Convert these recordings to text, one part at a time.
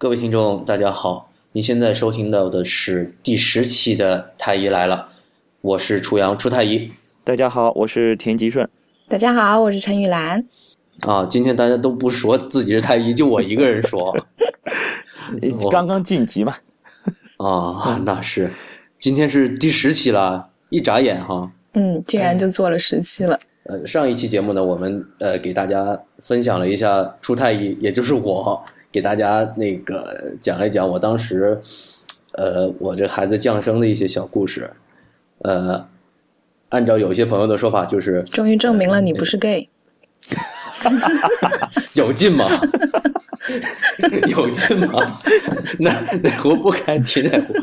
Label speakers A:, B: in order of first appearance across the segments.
A: 各位听众，大家好！您现在收听到的是第十期的《太医来了》，我是楚阳，楚太医。
B: 大家好，我是田吉顺。
C: 大家好，我是陈玉兰。
A: 啊，今天大家都不说自己是太医，就我一个人说。
B: 刚刚晋级嘛。
A: 啊，那是。今天是第十期了，一眨眼哈。
C: 嗯，竟然就做了十期了。
A: 呃，上一期节目呢，我们呃给大家分享了一下楚太医，也就是我。给大家那个讲一讲我当时，呃，我这孩子降生的一些小故事，呃，按照有些朋友的说法，就是
C: 终于证明了你不是 gay，
A: 有劲吗？有劲吗？那哪壶不开提哪壶，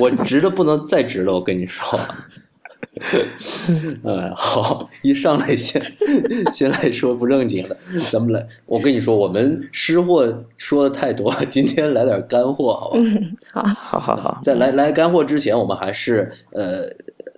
A: 我直的不能再直了，我跟你说。呃，好，一上来先 先来说不正经的，咱们来，我跟你说，我们湿货说的太多，今天来点干货，好吧？
C: 好，
B: 好，好，好。
A: 在来来干货之前，我们还是呃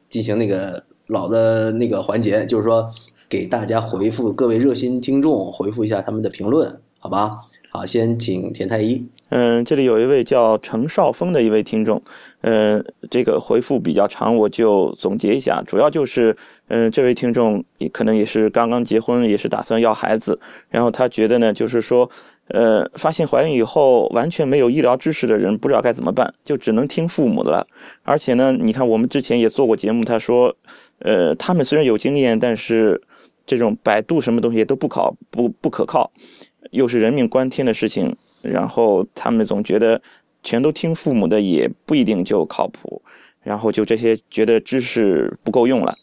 A: 进行那个老的那个环节，就是说给大家回复各位热心听众回复一下他们的评论，好吧？好，先请田太医。
B: 嗯，这里有一位叫程少峰的一位听众，嗯，这个回复比较长，我就总结一下，主要就是，嗯，这位听众也可能也是刚刚结婚，也是打算要孩子，然后他觉得呢，就是说，呃，发现怀孕以后完全没有医疗知识的人不知道该怎么办，就只能听父母的了。而且呢，你看我们之前也做过节目，他说，呃，他们虽然有经验，但是这种百度什么东西都不考不不可靠，又是人命关天的事情。然后他们总觉得全都听父母的也不一定就靠谱，然后就这些觉得知识不够用了，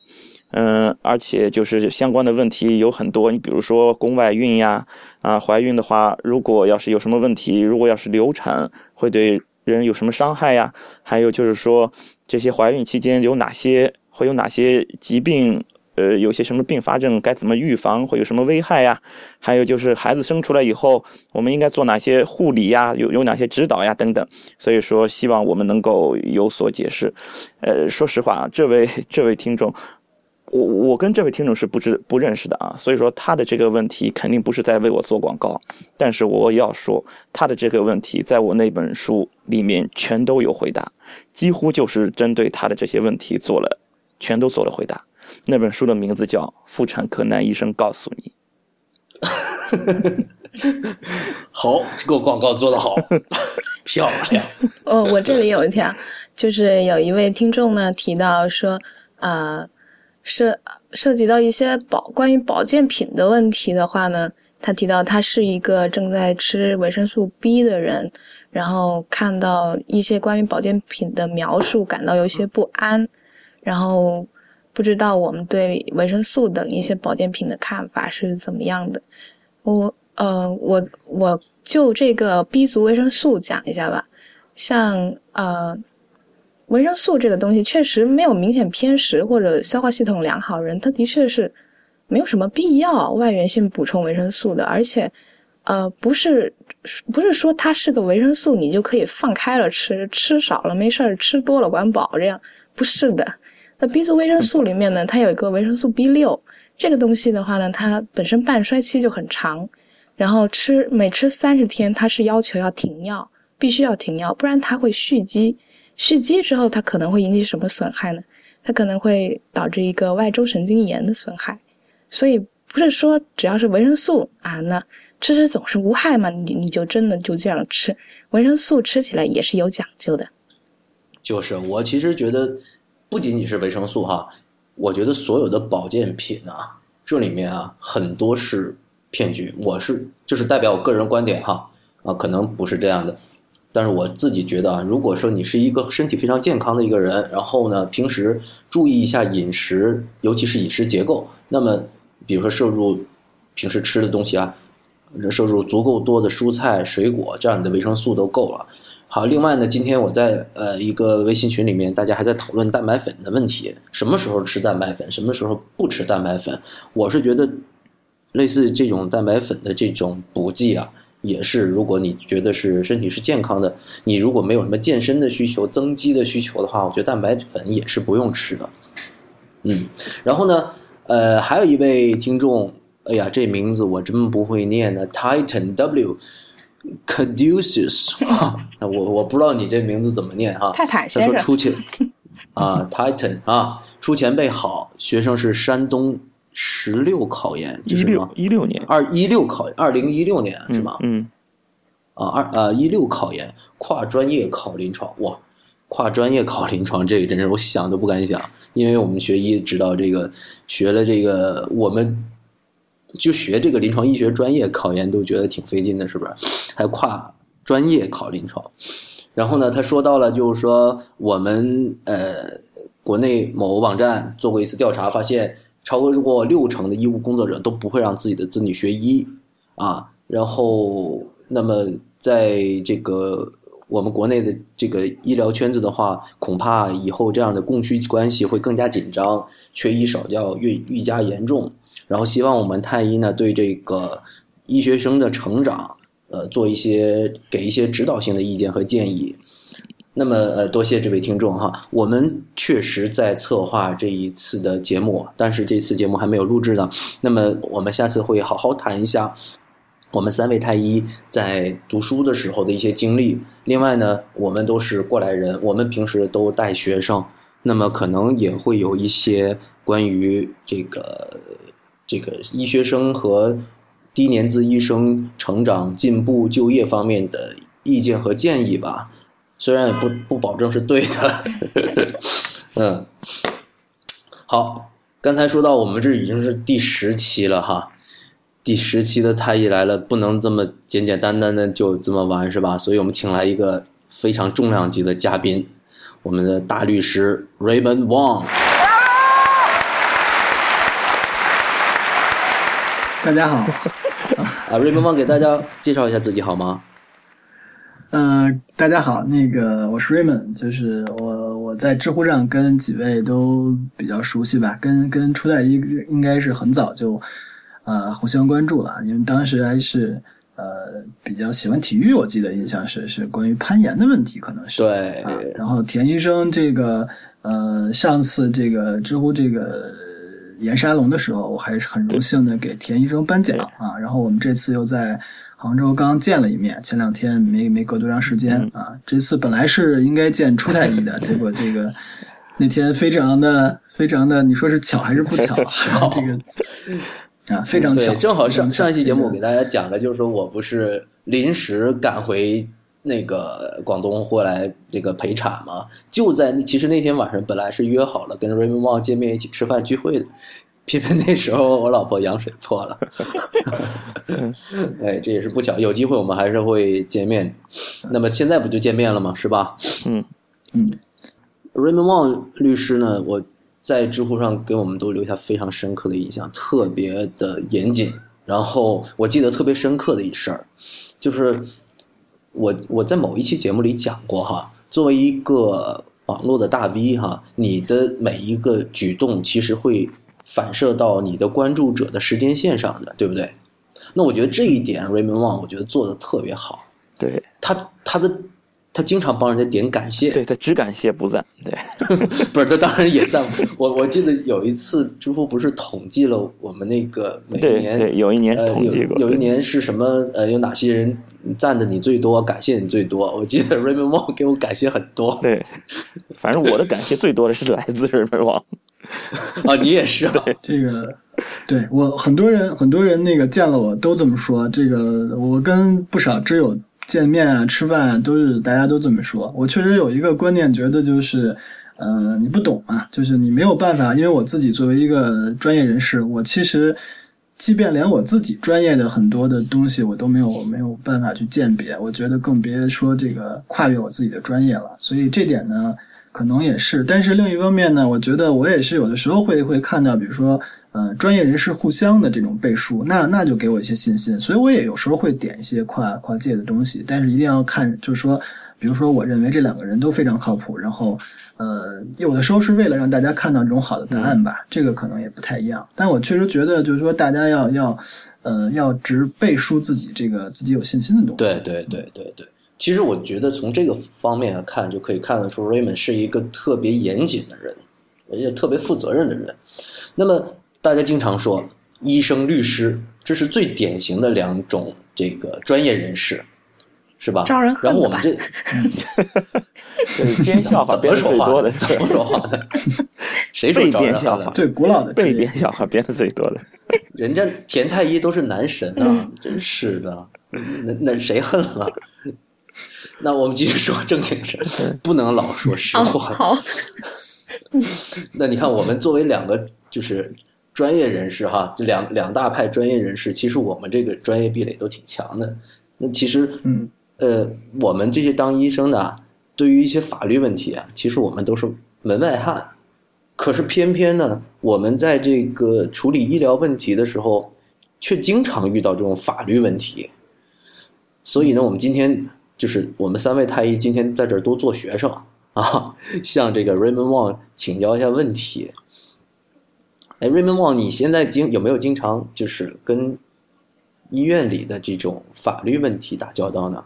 B: 嗯，而且就是相关的问题有很多，你比如说宫外孕呀，啊，怀孕的话，如果要是有什么问题，如果要是流产，会对人有什么伤害呀？还有就是说这些怀孕期间有哪些会有哪些疾病？呃，有些什么并发症该怎么预防，会有什么危害呀？还有就是孩子生出来以后，我们应该做哪些护理呀？有有哪些指导呀？等等。所以说，希望我们能够有所解释。呃，说实话，这位这位听众，我我跟这位听众是不知不认识的啊。所以说，他的这个问题肯定不是在为我做广告。但是我要说，他的这个问题在我那本书里面全都有回答，几乎就是针对他的这些问题做了，全都做了回答。那本书的名字叫《妇产科男医生告诉你》。
A: 好，这个广告做得好，漂亮。
C: 哦，我这里有一条，就是有一位听众呢提到说，呃，涉涉及到一些保关于保健品的问题的话呢，他提到他是一个正在吃维生素 B 的人，然后看到一些关于保健品的描述，感到有些不安，然后。不知道我们对维生素等一些保健品的看法是怎么样的？我呃，我我就这个 B 族维生素讲一下吧。像呃，维生素这个东西确实没有明显偏食或者消化系统良好人，他的确是没有什么必要外源性补充维生素的。而且呃，不是不是说它是个维生素，你就可以放开了吃，吃少了没事儿，吃多了管饱这样，不是的。那 B 族维生素里面呢，它有一个维生素 B 六，这个东西的话呢，它本身半衰期就很长，然后吃每吃三十天，它是要求要停药，必须要停药，不然它会蓄积，蓄积之后它可能会引起什么损害呢？它可能会导致一个外周神经炎的损害，所以不是说只要是维生素啊，那吃吃总是无害嘛，你你就真的就这样吃，维生素吃起来也是有讲究的。
A: 就是我其实觉得。不仅仅是维生素哈，我觉得所有的保健品啊，这里面啊很多是骗局。我是就是代表我个人观点哈啊，可能不是这样的，但是我自己觉得啊，如果说你是一个身体非常健康的一个人，然后呢平时注意一下饮食，尤其是饮食结构，那么比如说摄入平时吃的东西啊，摄入足够多的蔬菜水果，这样你的维生素都够了。好，另外呢，今天我在呃一个微信群里面，大家还在讨论蛋白粉的问题，什么时候吃蛋白粉，什么时候不吃蛋白粉。我是觉得，类似这种蛋白粉的这种补剂啊，也是如果你觉得是身体是健康的，你如果没有什么健身的需求、增肌的需求的话，我觉得蛋白粉也是不用吃的。嗯，然后呢，呃，还有一位听众，哎呀，这名字我真不会念呢，Titan W。Caduceus，我我不知道你这名字怎么念哈。
C: 泰坦
A: 他
C: 先生，
A: 说出钱啊，Titan 啊，出前辈好，学生是山东十六考研，这
B: 一六？一六年
A: 二一六考，二零一六年是吗？
B: 嗯，
A: 啊，二呃一六考研，跨专业考临床，哇，跨专业考临床，这个真是我想都不敢想，因为我们学医知道这个，学了这个，我们就学这个临床医学专业考研都觉得挺费劲的，是不是？还跨专业考临床，然后呢，他说到了，就是说我们呃国内某网站做过一次调查，发现超过六成的医务工作者都不会让自己的子女学医啊，然后那么在这个我们国内的这个医疗圈子的话，恐怕以后这样的供需关系会更加紧张，缺医少教愈愈加严重。然后希望我们太医呢对这个医学生的成长，呃，做一些给一些指导性的意见和建议。那么，呃，多谢这位听众哈，我们确实在策划这一次的节目，但是这次节目还没有录制呢。那么，我们下次会好好谈一下我们三位太医在读书的时候的一些经历。另外呢，我们都是过来人，我们平时都带学生，那么可能也会有一些关于这个这个医学生和低年资医生成长、进步、就业方面的意见和建议吧。虽然也不不保证是对的，嗯，好，刚才说到我们这已经是第十期了哈，第十期的太医来了，不能这么简简单单的就这么完是吧？所以我们请来一个非常重量级的嘉宾，我们的大律师 Raymond Wang。
D: 大家好，
A: 啊，Raymond 给大家介绍一下自己好吗？
D: 呃，大家好，那个我是 Raymond，就是我我在知乎上跟几位都比较熟悉吧，跟跟初代一应该是很早就呃互相关注了，因为当时还是呃比较喜欢体育，我记得印象是是关于攀岩的问题，可能是
A: 对，
D: 啊，然后田医生这个呃上次这个知乎这个岩沙龙的时候，我还是很荣幸的给田医生颁奖啊，然后我们这次又在。杭州刚见了一面，前两天没没隔多长时间啊。这次本来是应该见初太医的，结果这个 那天非常的非常的，你说是巧还是不巧？
A: 巧
D: 这个啊，非常巧。
A: 正好上上一期节目我给大家讲的就是说我不是临时赶回那个广东过来这个陪产嘛，就在那其实那天晚上本来是约好了跟 Raymond Wang 见面一起吃饭聚会的，偏偏那时候我老婆羊水破了，哎，这也是不巧，有机会我们还是会见面。那么现在不就见面了吗？是吧？
B: 嗯
D: 嗯
A: Raymond Wang 律师呢，我在知乎上给我们都留下非常深刻的印象，特别的严谨。然后我记得特别深刻的一事儿，就是我我在某一期节目里讲过哈，作为一个网络的大 V 哈，你的每一个举动其实会反射到你的关注者的时间线上的，对不对？那我觉得这一点 Raymond Wang 我觉得做的特别好，
B: 对
A: 他他的他经常帮人家点感谢，
B: 对，他只感谢不赞，对，
A: 不是，他当然也赞。我我记得有一次，知乎不是统计了我们那个每一年，
B: 对，有一年
A: 呃，
B: 统计过，对
A: 有有一年是什么？呃，有哪些人赞的你最多，感谢你最多？我记得 Raymond Wang 给我感谢很多
B: 对，反正我的感谢最多的是来自日本网，
A: 啊，你也是啊，
D: 这个，对我很多人很多人那个见了我都这么说。这个我跟不少知友见面啊、吃饭啊，都是大家都这么说。我确实有一个观念，觉得就是，呃，你不懂嘛，就是你没有办法。因为我自己作为一个专业人士，我其实即便连我自己专业的很多的东西，我都没有没有办法去鉴别。我觉得更别说这个跨越我自己的专业了。所以这点呢。可能也是，但是另一方面呢，我觉得我也是有的时候会会看到，比如说，呃，专业人士互相的这种背书，那那就给我一些信心，所以我也有时候会点一些跨跨界的东西，但是一定要看，就是说，比如说我认为这两个人都非常靠谱，然后，呃，有的时候是为了让大家看到这种好的答案吧，这个可能也不太一样，但我确实觉得就是说大家要要，呃，要只背书自己这个自己有信心的东西，
A: 对对对对对。其实我觉得从这个方面来看，就可以看得出 Raymond 是一个特别严谨的人，而且特别负责任的人。那么大家经常说，医生、律师，这是最典型的两种这个专业人士。是吧？
C: 招人恨
A: 然后我们这
B: 对编笑话
A: 怎
B: 编
A: 么说话的？
B: 最多的，
A: 怎么说话的？谁说
B: 被
A: 招人恨了
B: 编笑话？
D: 最古老的
B: 被编笑话编的最多的。
A: 人家田太医都是男神啊，真是的，那那谁恨了？那我们继续说正经事，不能老说实
C: 哦
A: 话。
C: 好，
A: 那你看，我们作为两个就是专业人士哈，两两大派专业人士，其实我们这个专业壁垒都挺强的。那其实，
D: 嗯，
A: 呃，我们这些当医生的啊，对于一些法律问题啊，其实我们都是门外汉。可是偏偏呢，我们在这个处理医疗问题的时候，却经常遇到这种法律问题。所以呢，我们今天就是我们三位太医今天在这儿都做学生啊，向这个 Raymond Wang 请教一下问题。哎，Raymond Wang，你现在经有没有经常就是跟医院里的这种法律问题打交道呢？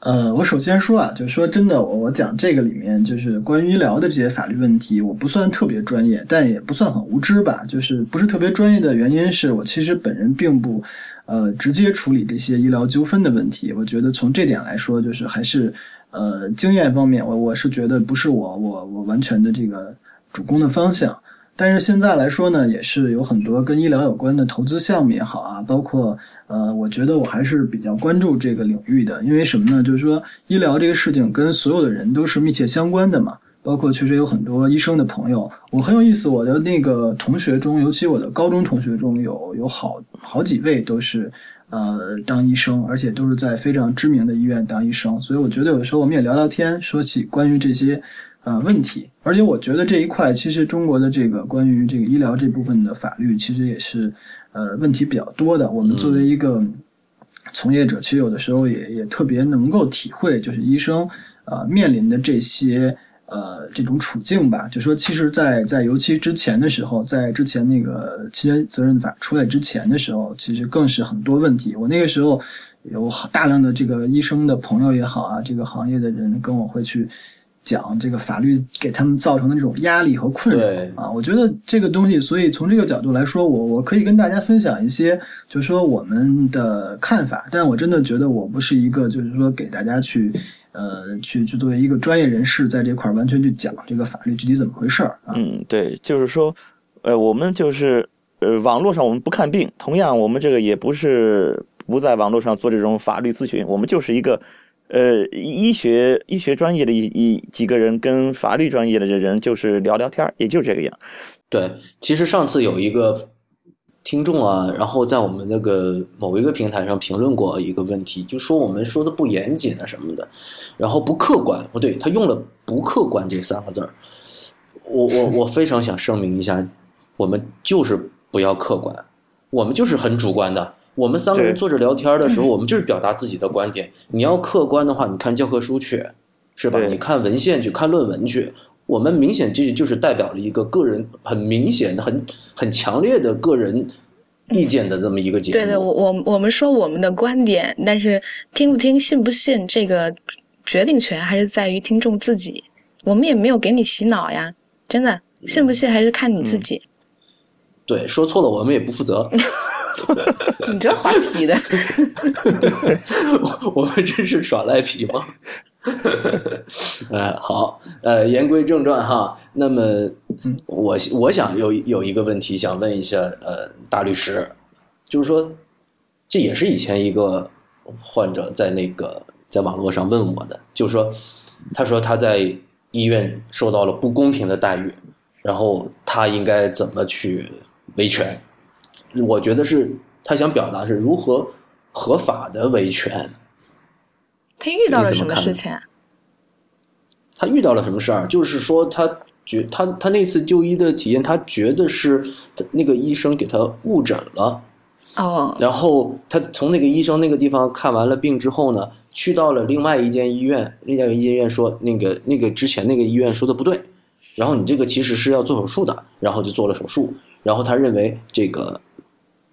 D: 呃，我首先说啊，就是说真的，我我讲这个里面就是关于医疗的这些法律问题，我不算特别专业，但也不算很无知吧。就是不是特别专业的原因是我其实本人并不呃直接处理这些医疗纠纷的问题。我觉得从这点来说，就是还是呃经验方面，我我是觉得不是我我我完全的这个主攻的方向。但是现在来说呢，也是有很多跟医疗有关的投资项目也好啊，包括呃，我觉得我还是比较关注这个领域的，因为什么呢？就是说医疗这个事情跟所有的人都是密切相关的嘛。包括确实有很多医生的朋友，我很有意思。我的那个同学中，尤其我的高中同学中有有好好几位都是呃当医生，而且都是在非常知名的医院当医生。所以我觉得有时候我们也聊聊天，说起关于这些呃问题。而且我觉得这一块其实中国的这个关于这个医疗这部分的法律，其实也是呃问题比较多的。我们作为一个从业者，其实有的时候也也特别能够体会，就是医生呃面临的这些。呃，这种处境吧，就说其实在，在尤其之前的时候，在之前那个侵权责任法出来之前的时候，其实更是很多问题。我那个时候有大量的这个医生的朋友也好啊，这个行业的人跟我会去讲这个法律给他们造成的这种压力和困扰啊。我觉得这个东西，所以从这个角度来说，我我可以跟大家分享一些，就是说我们的看法。但我真的觉得我不是一个，就是说给大家去。呃，去去作为一个专业人士，在这块完全去讲这个法律具体怎么回事儿啊？
B: 嗯，对，就是说，呃，我们就是呃，网络上我们不看病，同样我们这个也不是不在网络上做这种法律咨询，我们就是一个呃医学医学专业的一一几个人跟法律专业的人就是聊聊天，也就这个样。
A: 对，其实上次有一个。听众啊，然后在我们那个某一个平台上评论过一个问题，就说我们说的不严谨啊什么的，然后不客观。不对，他用了“不客观”这三个字儿。我我我非常想声明一下，我们就是不要客观，我们就是很主观的。我们三个人坐着聊天的时候，我们就是表达自己的观点。你要客观的话，你看教科书去，是吧？你看文献去，看论文去。我们明显这就是代表了一个个人很明显的、很很强烈的个人意见的这么一个节目。
C: 对的，我我我们说我们的观点，但是听不听、信不信，这个决定权还是在于听众自己。我们也没有给你洗脑呀，真的，信不信还是看你自己。
A: 对，说错了我们也不负责。
C: 你这滑皮的，
A: 我我们真是耍赖皮吗？哎，好，呃，言归正传哈。那么，我我想有有一个问题想问一下，呃，大律师，就是说，这也是以前一个患者在那个在网络上问我的，就是说，他说他在医院受到了不公平的待遇，然后他应该怎么去维权？我觉得是他想表达是如何合法的维权。
C: 他遇到了什么事情？
A: 他遇到了什么事儿？就是说，他觉他他那次就医的体验，他觉得是那个医生给他误诊了。
C: 哦。
A: 然后他从那个医生那个地方看完了病之后呢，去到了另外一间医院，另外一间医院说那个那个之前那个医院说的不对，然后你这个其实是要做手术的，然后就做了手术。然后他认为这个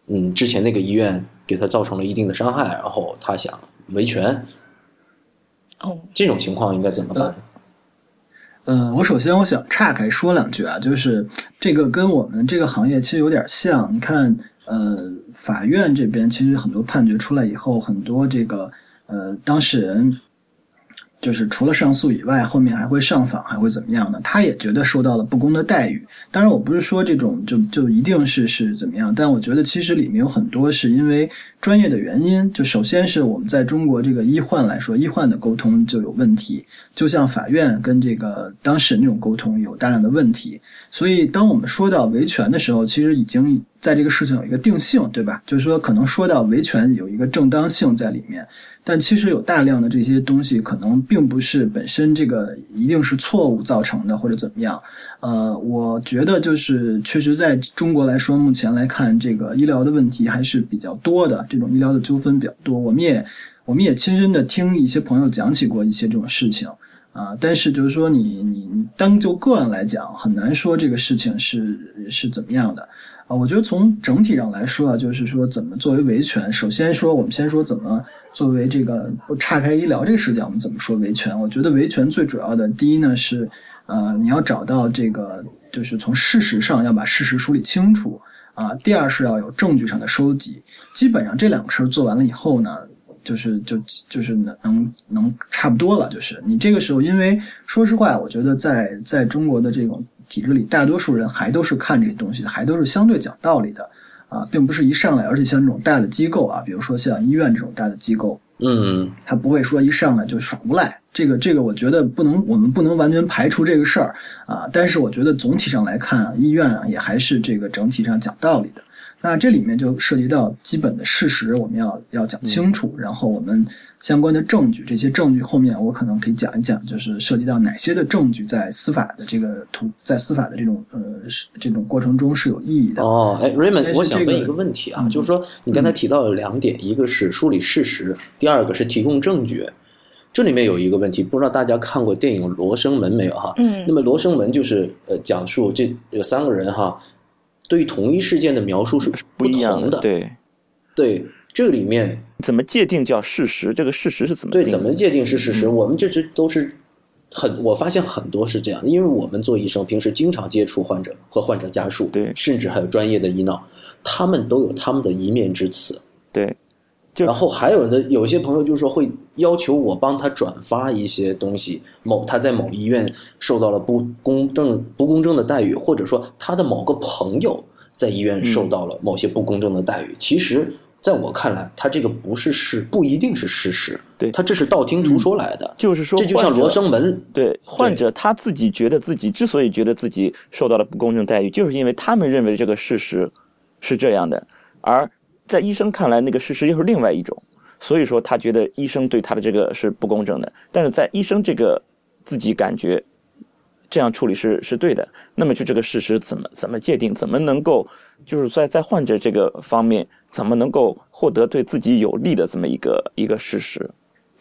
A: 嗯之前那个医院给他造成了一定的伤害，然后他想维权。
C: 哦，
A: 这种情况应该怎么办？
D: 呃，我首先我想岔开说两句啊，就是这个跟我们这个行业其实有点像。你看，呃，法院这边其实很多判决出来以后，很多这个呃当事人。就是除了上诉以外，后面还会上访，还会怎么样呢？他也觉得受到了不公的待遇。当然，我不是说这种就就一定是是怎么样，但我觉得其实里面有很多是因为专业的原因。就首先是我们在中国这个医患来说，医患的沟通就有问题，就像法院跟这个当事人这种沟通有大量的问题。所以，当我们说到维权的时候，其实已经在这个事情有一个定性，对吧？就是说，可能说到维权有一个正当性在里面。但其实有大量的这些东西，可能并不是本身这个一定是错误造成的，或者怎么样。呃，我觉得就是确实在中国来说，目前来看，这个医疗的问题还是比较多的，这种医疗的纠纷比较多。我们也我们也亲身的听一些朋友讲起过一些这种事情啊。但是就是说，你你你单就个案来讲，很难说这个事情是是怎么样的。啊，我觉得从整体上来说啊，就是说怎么作为维权，首先说我们先说怎么作为这个不岔开医疗这个事件，我们怎么说维权？我觉得维权最主要的第一呢是，呃，你要找到这个，就是从事实上要把事实梳理清楚啊。第二是要有证据上的收集，基本上这两个事儿做完了以后呢，就是就就是能能能差不多了。就是你这个时候，因为说实话，我觉得在在中国的这种。体制里，大多数人还都是看这些东西，还都是相对讲道理的，啊，并不是一上来，而且像这种大的机构啊，比如说像医院这种大的机构，
A: 嗯，
D: 他不会说一上来就耍无赖，这个这个，我觉得不能，我们不能完全排除这个事儿啊，但是我觉得总体上来看，啊医院啊也还是这个整体上讲道理的。那这里面就涉及到基本的事实，我们要要讲清楚，然后我们相关的证据，这些证据后面我可能可以讲一讲，就是涉及到哪些的证据在司法的这个途，在司法的这种呃这种过程中是有意义的。
A: 哦，哎，Raymond，我想问一个问题啊，就是说你刚才提到了两点，一个是梳理事实，第二个是提供证据。这里面有一个问题，不知道大家看过电影《罗生门》没有哈？
C: 嗯。
A: 那么《罗生门》就是呃讲述这有三个人哈。对于同一事件的描述是
B: 不一样
A: 的，
B: 对，
A: 对，这里面
B: 怎么界定叫事实？这个事实是怎么
A: 对？怎么界定是事实？我们这是都是很，我发现很多是这样，因为我们做医生，平时经常接触患者和患者家属，
B: 对，
A: 甚至还有专业的医闹，他们都有他们的一面之词，
B: 对。
A: 然后还有的有些朋友就是说会要求我帮他转发一些东西，某他在某医院受到了不公正不公正的待遇，或者说他的某个朋友在医院受到了某些不公正的待遇。其实，在我看来，他这个不是事，不一定是事实。
B: 对
A: 他这是道听途说来的。
B: 就是说，
A: 这就像罗生门。
B: 对患者他自己觉得自己之所以觉得自己受到了不公正待遇，就是因为他们认为这个事实是这样的，而。在医生看来，那个事实又是另外一种，所以说他觉得医生对他的这个是不公正的。但是在医生这个自己感觉这样处理是是对的，那么就这个事实怎么怎么界定，怎么能够就是在在患者这个方面怎么能够获得对自己有利的这么一个一个事实？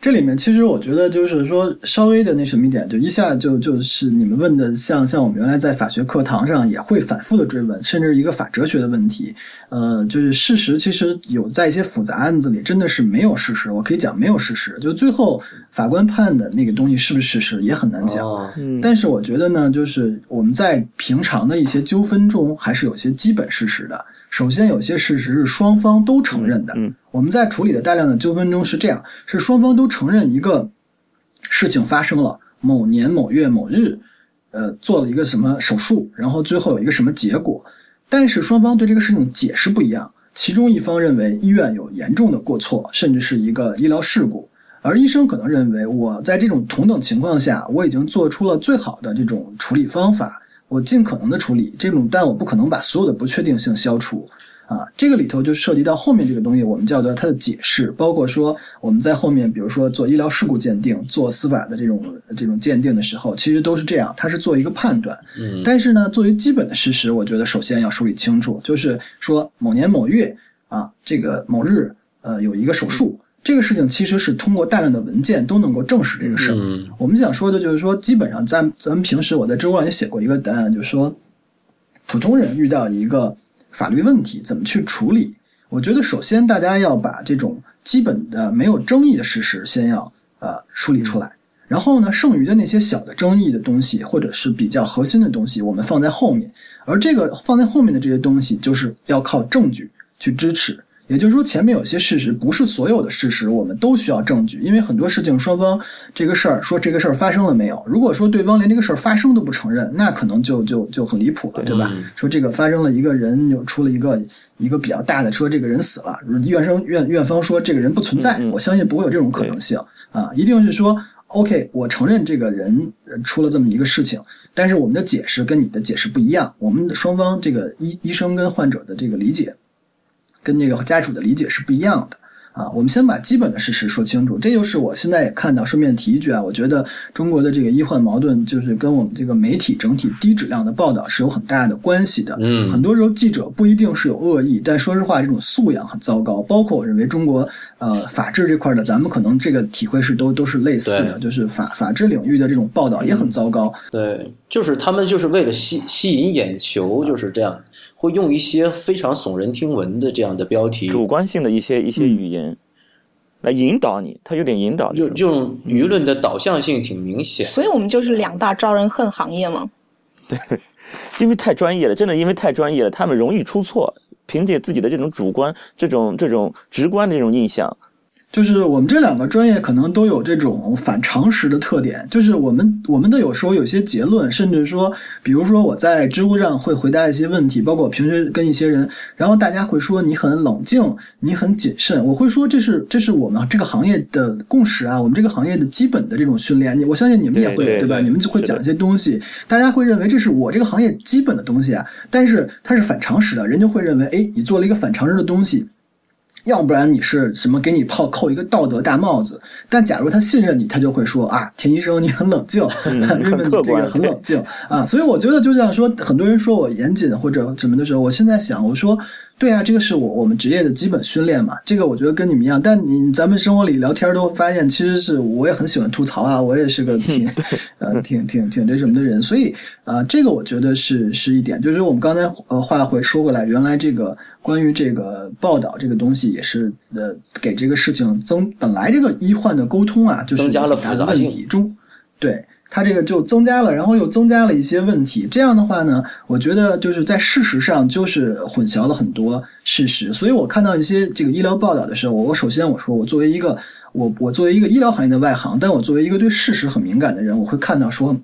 D: 这里面其实我觉得就是说稍微的那什么一点，就一下就就是你们问的，像像我们原来在法学课堂上也会反复的追问，甚至一个法哲学的问题，呃，就是事实其实有在一些复杂案子里真的是没有事实，我可以讲没有事实，就最后法官判的那个东西是不是事实也很难讲。但是我觉得呢，就是我们在平常的一些纠纷中还是有些基本事实的。首先，有些事实是双方都承认的。
B: 嗯，
D: 我们在处理的大量的纠纷中是这样：是双方都承认一个事情发生了，某年某月某日，呃，做了一个什么手术，然后最后有一个什么结果。但是双方对这个事情解释不一样，其中一方认为医院有严重的过错，甚至是一个医疗事故，而医生可能认为我在这种同等情况下，我已经做出了最好的这种处理方法。我尽可能的处理这种，但我不可能把所有的不确定性消除，啊，这个里头就涉及到后面这个东西，我们叫做它的解释，包括说我们在后面，比如说做医疗事故鉴定、做司法的这种这种鉴定的时候，其实都是这样，它是做一个判断。
A: 嗯，
D: 但是呢，作为基本的事实，我觉得首先要梳理清楚，就是说某年某月啊，这个某日，呃，有一个手术。这个事情其实是通过大量的文件都能够证实这个事儿。我们想说的就是说，基本上在咱们平时我在知乎上也写过一个答案，就是说，普通人遇到一个法律问题怎么去处理？我觉得首先大家要把这种基本的没有争议的事实先要呃梳理出来，然后呢，剩余的那些小的争议的东西或者是比较核心的东西，我们放在后面。而这个放在后面的这些东西，就是要靠证据。去支持。也就是说，前面有些事实不是所有的事实，我们都需要证据，因为很多事情双方这个事儿说这个事儿发生了没有？如果说对方连这个事儿发生都不承认，那可能就就就很离谱了，对吧？说这个发生了一个人有出了一个一个比较大的，说这个人死了，院生院院方说这个人不存在，我相信不会有这种可能性啊，一定是说 OK，我承认这个人出了这么一个事情，但是我们的解释跟你的解释不一样，我们的双方这个医医生跟患者的这个理解。跟这个家属的理解是不一样的啊！我们先把基本的事实说清楚，这就是我现在也看到。顺便提一句啊，我觉得中国的这个医患矛盾，就是跟我们这个媒体整体低质量的报道是有很大的关系的。
A: 嗯，
D: 很多时候记者不一定是有恶意，但说实话，这种素养很糟糕。包括我认为中国呃法治这块的，咱们可能这个体会是都都是类似的，就是法法治领域的这种报道也很糟糕。
A: 对，就是他们就是为了吸吸引眼球，就是这样。会用一些非常耸人听闻的这样的标题，
B: 主观性的一些一些语言来引导你，他有点引导，
A: 就这种舆论的导向性挺明显。
C: 所以我们就是两大招人恨行业嘛。
B: 对，因为太专业了，真的因为太专业了，他们容易出错，凭借自己的这种主观、这种这种直观的这种印象。
D: 就是我们这两个专业可能都有这种反常识的特点，就是我们我们的有时候有些结论，甚至说，比如说我在知乎上会回答一些问题，包括我平时跟一些人，然后大家会说你很冷静，你很谨慎，我会说这是这是我们这个行业的共识啊，我们这个行业的基本的这种训练，你我相信你们也会对吧？你们就会讲一些东西，大家会认为这是我这个行业基本的东西啊，但是它是反常识的，人就会认为，哎，你做了一个反常识的东西。要不然你是什么给你泡扣一个道德大帽子？但假如他信任你，他就会说啊，田医生你很冷静，因为你这个很冷静啊。所以我觉得就像说，很多人说我严谨或者什么的时候，我现在想，我说。对啊，这个是我我们职业的基本训练嘛。这个我觉得跟你们一样，但你咱们生活里聊天都发现，其实是我也很喜欢吐槽啊，我也是个挺 呃挺挺挺这什么的人。所以啊，这个我觉得是是一点，就是我们刚才呃话回说过来，原来这个关于这个报道这个东西也是呃给这个事情增本来这个医患的沟通啊，就是
A: 增加了复杂
D: 性中对。它这个就增加了，然后又增加了一些问题。这样的话呢，我觉得就是在事实上就是混淆了很多事实。所以我看到一些这个医疗报道的时候，我首先我说，我作为一个我我作为一个医疗行业的外行，但我作为一个对事实很敏感的人，我会看到说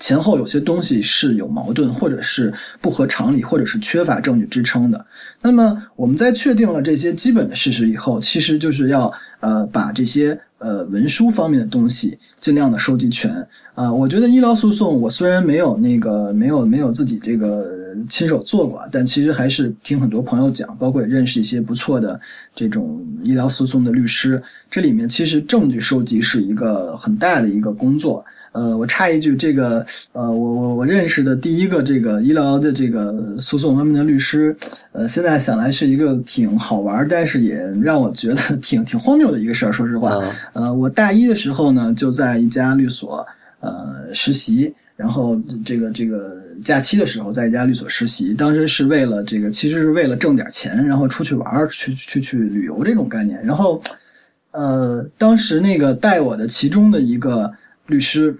D: 前后有些东西是有矛盾，或者是不合常理，或者是缺乏证据支撑的。那么我们在确定了这些基本的事实以后，其实就是要呃把这些。呃，文书方面的东西尽量的收集全啊。我觉得医疗诉讼，我虽然没有那个没有没有自己这个亲手做过，但其实还是听很多朋友讲，包括也认识一些不错的这种医疗诉讼的律师。这里面其实证据收集是一个很大的一个工作。呃，我插一句，这个呃，我我我认识的第一个这个医疗的这个诉讼方面的律师，呃，现在想来是一个挺好玩，但是也让我觉得挺挺荒谬的一个事儿。说实话，呃，我大一的时候呢，就在一家律所呃实习，然后这个这个假期的时候在一家律所实习，当时是为了这个，其实是为了挣点钱，然后出去玩儿去去去旅游这种概念。然后，呃，当时那个带我的其中的一个。律师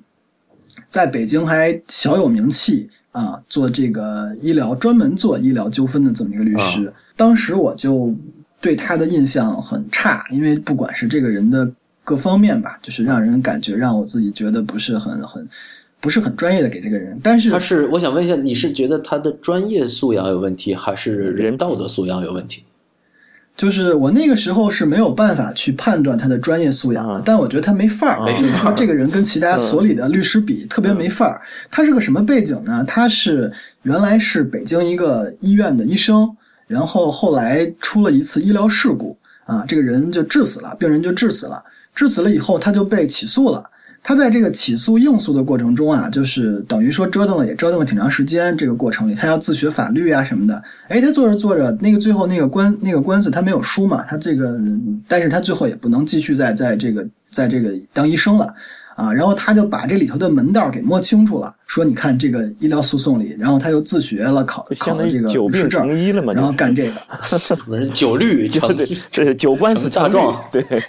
D: 在北京还小有名气啊，做这个医疗专门做医疗纠纷的这么一个律师。当时我就对他的印象很差，因为不管是这个人的各方面吧，就是让人感觉让我自己觉得不是很很不是很专业的给这个人。但是
A: 他是，我想问一下，你是觉得他的专业素养有问题，还是人道德素养有问题？
D: 就是我那个时候是没有办法去判断他的专业素养的，但我觉得他没范儿。
A: 没
D: 说这个人跟其他所里的律师比特别没范儿。他是个什么背景呢？他是原来是北京一个医院的医生，然后后来出了一次医疗事故啊，这个人就致死了，病人就致死了。致死了以后，他就被起诉了。他在这个起诉应诉的过程中啊，就是等于说折腾了也折腾了挺长时间。这个过程里，他要自学法律啊什么的。哎，他做着做着，那个最后那个官那个官司他没有输嘛，他这个，但是他最后也不能继续再在这个在这个当医生了啊。然后他就把这里头的门道给摸清楚了，说你看这个医疗诉讼里，然后他又自学了考考了这个律师证，然后干这个。
A: 九律，
B: 对，这九官司
A: 大状，
B: 对。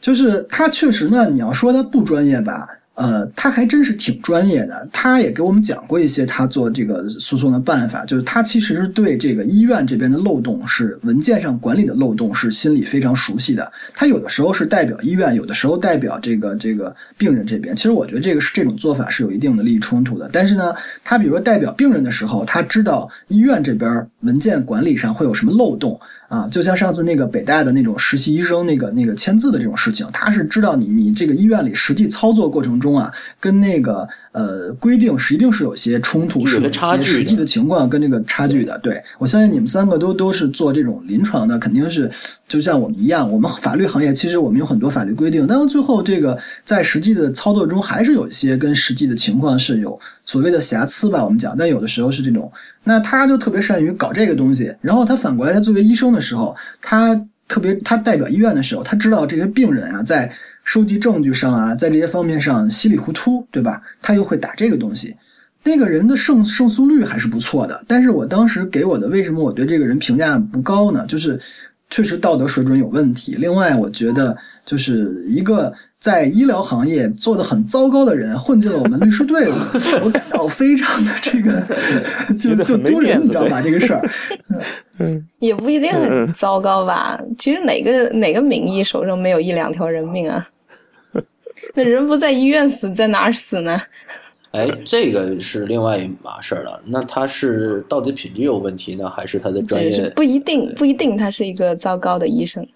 D: 就是他确实呢，你要说他不专业吧，呃，他还真是挺专业的，他也给我们讲过一些他做这个诉讼的办法，就是他其实是对这个医院这边的漏洞是文件上管理的漏洞是心里非常熟悉的。他有的时候是代表医院，有的时候代表这个这个病人这边。其实我觉得这个是这种做法是有一定的利益冲突的。但是呢，他比如说代表病人的时候，他知道医院这边文件管理上会有什么漏洞啊，就像上次那个北大的那种实习医生那个那个签字的这种事情，他是知道你你这个医院里实际操作过程中。啊，跟那个呃规定是一定是有些冲突，是有些实际的情况跟这个差距的。对我相信你们三个都都是做这种临床的，肯定是就像我们一样，我们法律行业其实我们有很多法律规定，但是最后这个在实际的操作中还是有一些跟实际的情况是有所谓的瑕疵吧，我们讲。但有的时候是这种，那他就特别善于搞这个东西，然后他反过来，他作为医生的时候，他特别他代表医院的时候，他知道这些病人啊在。收集证据上啊，在这些方面上稀里糊涂，对吧？他又会打这个东西，那个人的胜胜诉率还是不错的。但是我当时给我的，为什么我对这个人评价不高呢？就是确实道德水准有问题。另外，我觉得就是一个在医疗行业做的很糟糕的人混进了我们律师队伍，我感到非常的这个 就就丢人，你知道吧？这个事儿，
C: 嗯，也不一定很糟糕吧？其实哪个哪个名医手上没有一两条人命啊？那人不在医院死，在哪儿死呢？
A: 哎，这个是另外一码事儿了。那他是到底品质有问题呢，还是他的专业？
C: 不一定，不一定，他是一个糟糕的医生。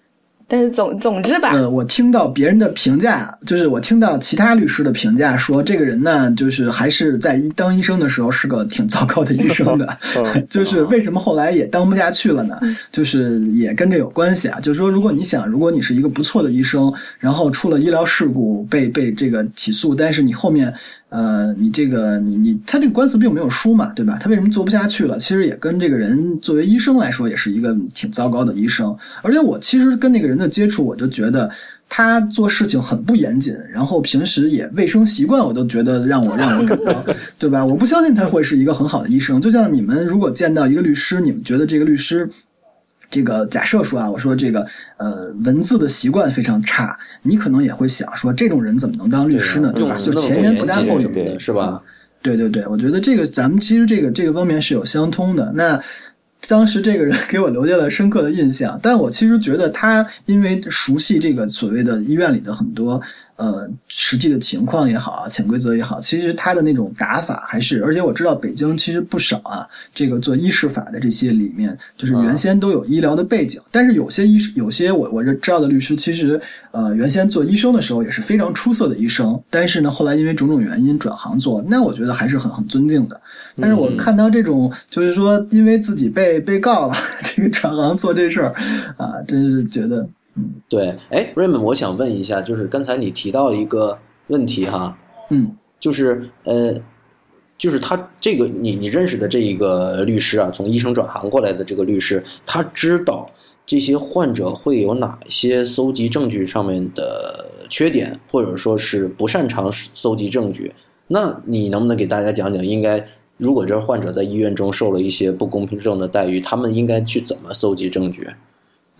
C: 但是总总之吧，
D: 呃，我听到别人的评价，就是我听到其他律师的评价说，这个人呢，就是还是在当医生的时候是个挺糟糕的医生的，就是为什么后来也当不下去了呢？就是也跟这有关系啊。就是说，如果你想，如果你是一个不错的医生，然后出了医疗事故被被这个起诉，但是你后面。呃，你这个你你他这个官司并没有输嘛，对吧？他为什么做不下去了？其实也跟这个人作为医生来说，也是一个挺糟糕的医生。而且我其实跟那个人的接触，我就觉得他做事情很不严谨，然后平时也卫生习惯，我都觉得让我 让我感到，对吧？我不相信他会是一个很好的医生。就像你们如果见到一个律师，你们觉得这个律师。这个假设说啊，我说这个呃文字的习惯非常差，你可能也会想说，这种人怎么能当律师呢？对吧？就前言不搭后语
A: 的是吧？
D: 对对对，我觉得这个咱们其实这个这个方面是有相通的。那当时这个人给我留下了深刻的印象，但我其实觉得他因为熟悉这个所谓的医院里的很多。呃，实际的情况也好啊，潜规则也好，其实他的那种打法还是，而且我知道北京其实不少啊，这个做医事法的这些里面，就是原先都有医疗的背景，但是有些医有些我我这知道的律师，其实呃原先做医生的时候也是非常出色的医生，但是呢后来因为种种原因转行做，那我觉得还是很很尊敬的。但是我看到这种就是说因为自己被被告了，这个转行做这事儿啊，真是觉得。
A: 对，哎，Raymond，我想问一下，就是刚才你提到一个问题哈，
D: 嗯，
A: 就是呃，就是他这个你你认识的这一个律师啊，从医生转行过来的这个律师，他知道这些患者会有哪些搜集证据上面的缺点，或者说是不擅长搜集证据，那你能不能给大家讲讲，应该如果这患者在医院中受了一些不公平正的待遇，他们应该去怎么搜集证据？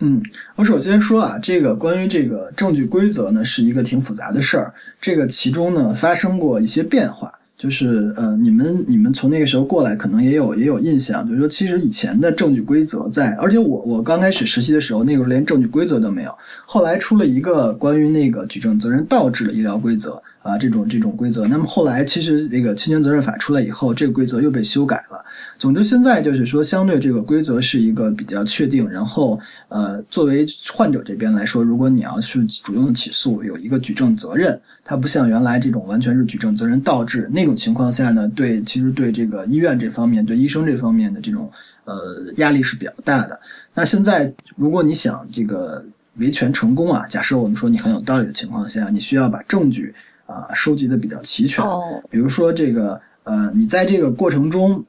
D: 嗯，我首先说啊，这个关于这个证据规则呢，是一个挺复杂的事儿。这个其中呢，发生过一些变化，就是呃，你们你们从那个时候过来，可能也有也有印象，就是说，其实以前的证据规则在，而且我我刚开始实习的时候，那个时候连证据规则都没有，后来出了一个关于那个举证责任倒置的医疗规则。啊，这种这种规则，那么后来其实这个侵权责任法出来以后，这个规则又被修改了。总之，现在就是说，相对这个规则是一个比较确定。然后，呃，作为患者这边来说，如果你要去主动起诉，有一个举证责任，它不像原来这种完全是举证责任倒置那种情况下呢，对，其实对这个医院这方面，对医生这方面的这种呃压力是比较大的。那现在，如果你想这个维权成功啊，假设我们说你很有道理的情况下，你需要把证据。啊，收集的比较齐全。比如说这个，呃，你在这个过程中，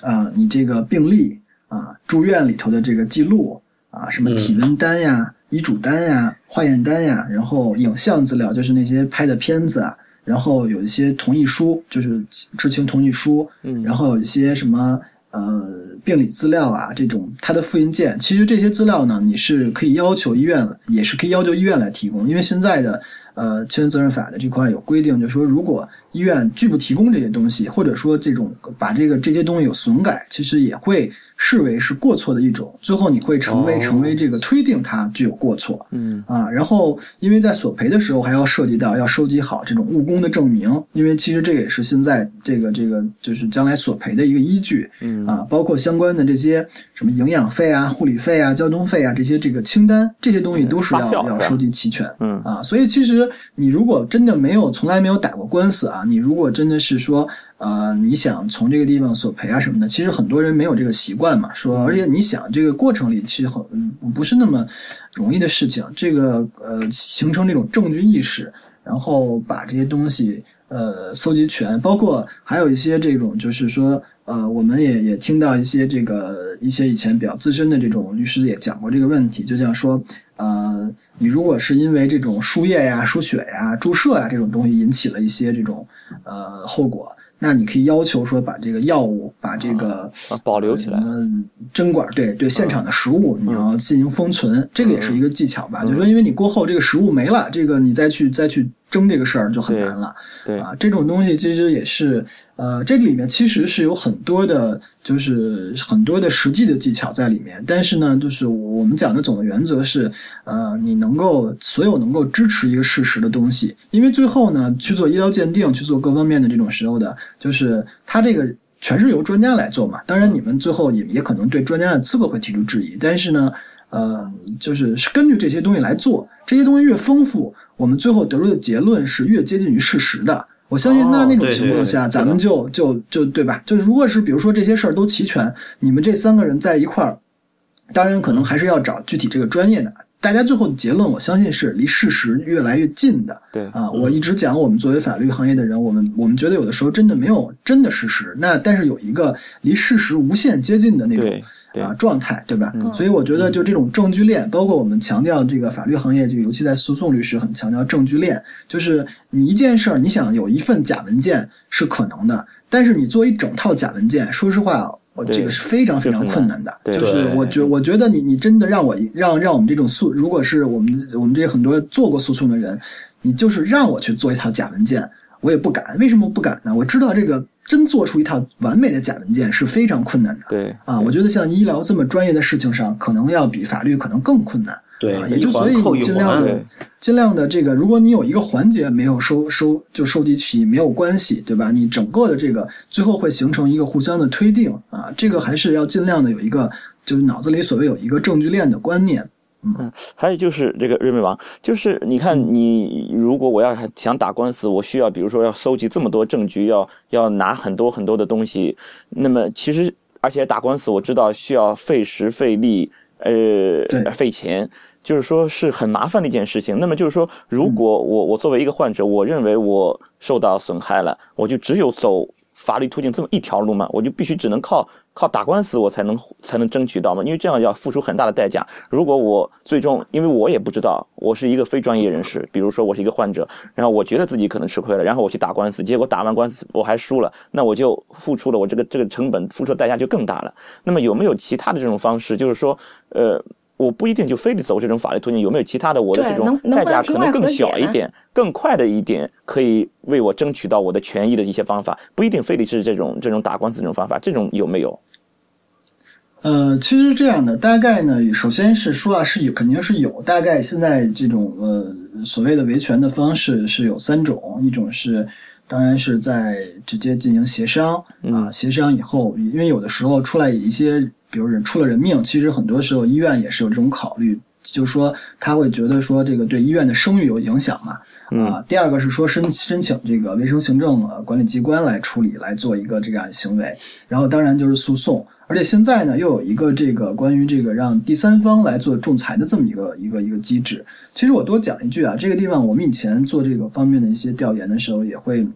D: 啊，你这个病历啊，住院里头的这个记录啊，什么体温单呀、医嘱单呀、化验单呀，然后影像资料，就是那些拍的片子啊，然后有一些同意书，就是知情同意书，
B: 嗯，
D: 然后有一些什么。呃，病理资料啊，这种它的复印件，其实这些资料呢，你是可以要求医院，也是可以要求医院来提供，因为现在的呃，侵权责任法的这块有规定，就是说，如果医院拒不提供这些东西，或者说这种把这个这些东西有损改，其实也会视为是过错的一种，最后你会成为成为这个推定它具有过错，
B: 嗯。
D: 啊，然后因为在索赔的时候还要涉及到要收集好这种误工的证明，因为其实这也是现在这个这个就是将来索赔的一个依据，
B: 嗯。
D: 啊，包括相关的这些什么营养费啊、护理费啊、交通费啊这些这个清单，这些东西都是要要收集齐全。
B: 嗯。
D: 啊，所以其实你如果真的没有从来没有打过官司啊，你如果真的是说呃你想从这个地方索赔啊什么的，其实很多人没有这个习惯嘛，说而且你想这个过程里其实很嗯不是那么容易的事情，这个呃形成这种证据意识，然后把这些东西呃搜集全，包括还有一些这种就是说呃我们也也听到一些这个一些以前比较资深的这种律师也讲过这个问题，就像说。呃，你如果是因为这种输液呀、输血呀、注射呀这种东西引起了一些这种呃后果，那你可以要求说把这个药物、把这个
B: 啊保留起来
D: 嗯，针管对对，现场的食物你要进行封存，这个也是一个技巧吧？
B: 嗯
D: 就是说，因为你过后这个食物没了，这个你再去再去蒸这个事儿就很难了。
B: 对
D: 啊，这种东西其实也是，呃，这里面其实是有很多的，就是很多的实际的技巧在里面。但是呢，就是我们讲的总的原则是，呃，你能够所有能够支持一个事实的东西，因为最后呢，去做医疗鉴定，去做各方面的这种时候的，就是它这个全是由专家来做嘛。当然，你们最后也也可能对专家的资格会提出质疑，但是呢，呃，就是是根据这些东西来做，这些东西越丰富，我们最后得出的结论是越接近于事实的。我相信，那
A: 哦
D: 那种情况下，
B: 对
D: 咱们就就就对吧？就如果是比如说这些事儿都齐全，你们这三个人在一块儿，当然可能还是要找具体这个专业的。大家最后的结论，我相信是离事实越来越近的。
B: 对
D: 啊，我一直讲，我们作为法律行业的人，我们我们觉得有的时候真的没有真的事实，那但是有一个离事实无限接近的那种啊状态，对吧？
C: 嗯
D: 所以我觉得就这种证据链，包括我们强调这个法律行业，就尤其在诉讼律师很强调证据链，就是你一件事儿，你想有一份假文件是可能的，但是你做一整套假文件，说实话。我这个是非常非常困难的，
B: 对
D: 就是我觉我觉得你你真的让我让让我们这种诉，如果是我们我们这些很多做过诉讼的人，你就是让我去做一套假文件，我也不敢。为什么不敢呢？我知道这个真做出一套完美的假文件是非常困难的。
B: 对
D: 啊，我觉得像医疗这么专业的事情上，可能要比法律可能更困难。
A: 对
D: 啊，也就所以尽量的尽量的这个，如果你有一个环节没有收收就收集齐，没有关系，对吧？你整个的这个最后会形成一个互相的推定啊，这个还是要尽量的有一个就是脑子里所谓有一个证据链的观念。
B: 嗯还有就是这个瑞美王，就是你看，你如果我要想打官司，我需要比如说要收集这么多证据，要要拿很多很多的东西，那么其实而且打官司，我知道需要费时费力，呃，费钱。就是说是很麻烦的一件事情。那么就是说，如果我我作为一个患者，我认为我受到损害了，我就只有走法律途径这么一条路嘛，我就必须只能靠靠打官司我才能才能争取到嘛，因为这样要付出很大的代价。如果我最终，因为我也不知道，我是一个非专业人士，比如说我是一个患者，然后我觉得自己可能吃亏了，然后我去打官司，结果打完官司我还输了，那我就付出了我这个这个成本，付出的代价就更大了。那么有没有其他的这种方式，就是说，呃？我不一定就非得走这种法律途径，有没有其他的我的这种代价可能更小一点、更快的一点，可以为我争取到我的权益的一些方法，不一定非得是这种这种打官司这种方法，这种有没有？
D: 呃，其实这样的，大概呢，首先是说啊，是有肯定是有，大概现在这种呃所谓的维权的方式是有三种，一种是当然是在直接进行协商啊，协商以后，因为有的时候出来一些，比如人出了人命，其实很多时候医院也是有这种考虑，就是说他会觉得说这个对医院的声誉有影响嘛。啊，第二个是说申申请这个卫生行政呃管理机关来处理来做一个这样的行为，然后当然就是诉讼，而且现在呢又有一个这个关于这个让第三方来做仲裁的这么一个一个一个机制。其实我多讲一句啊，这个地方我们以前做这个方面的一些调研的时候也会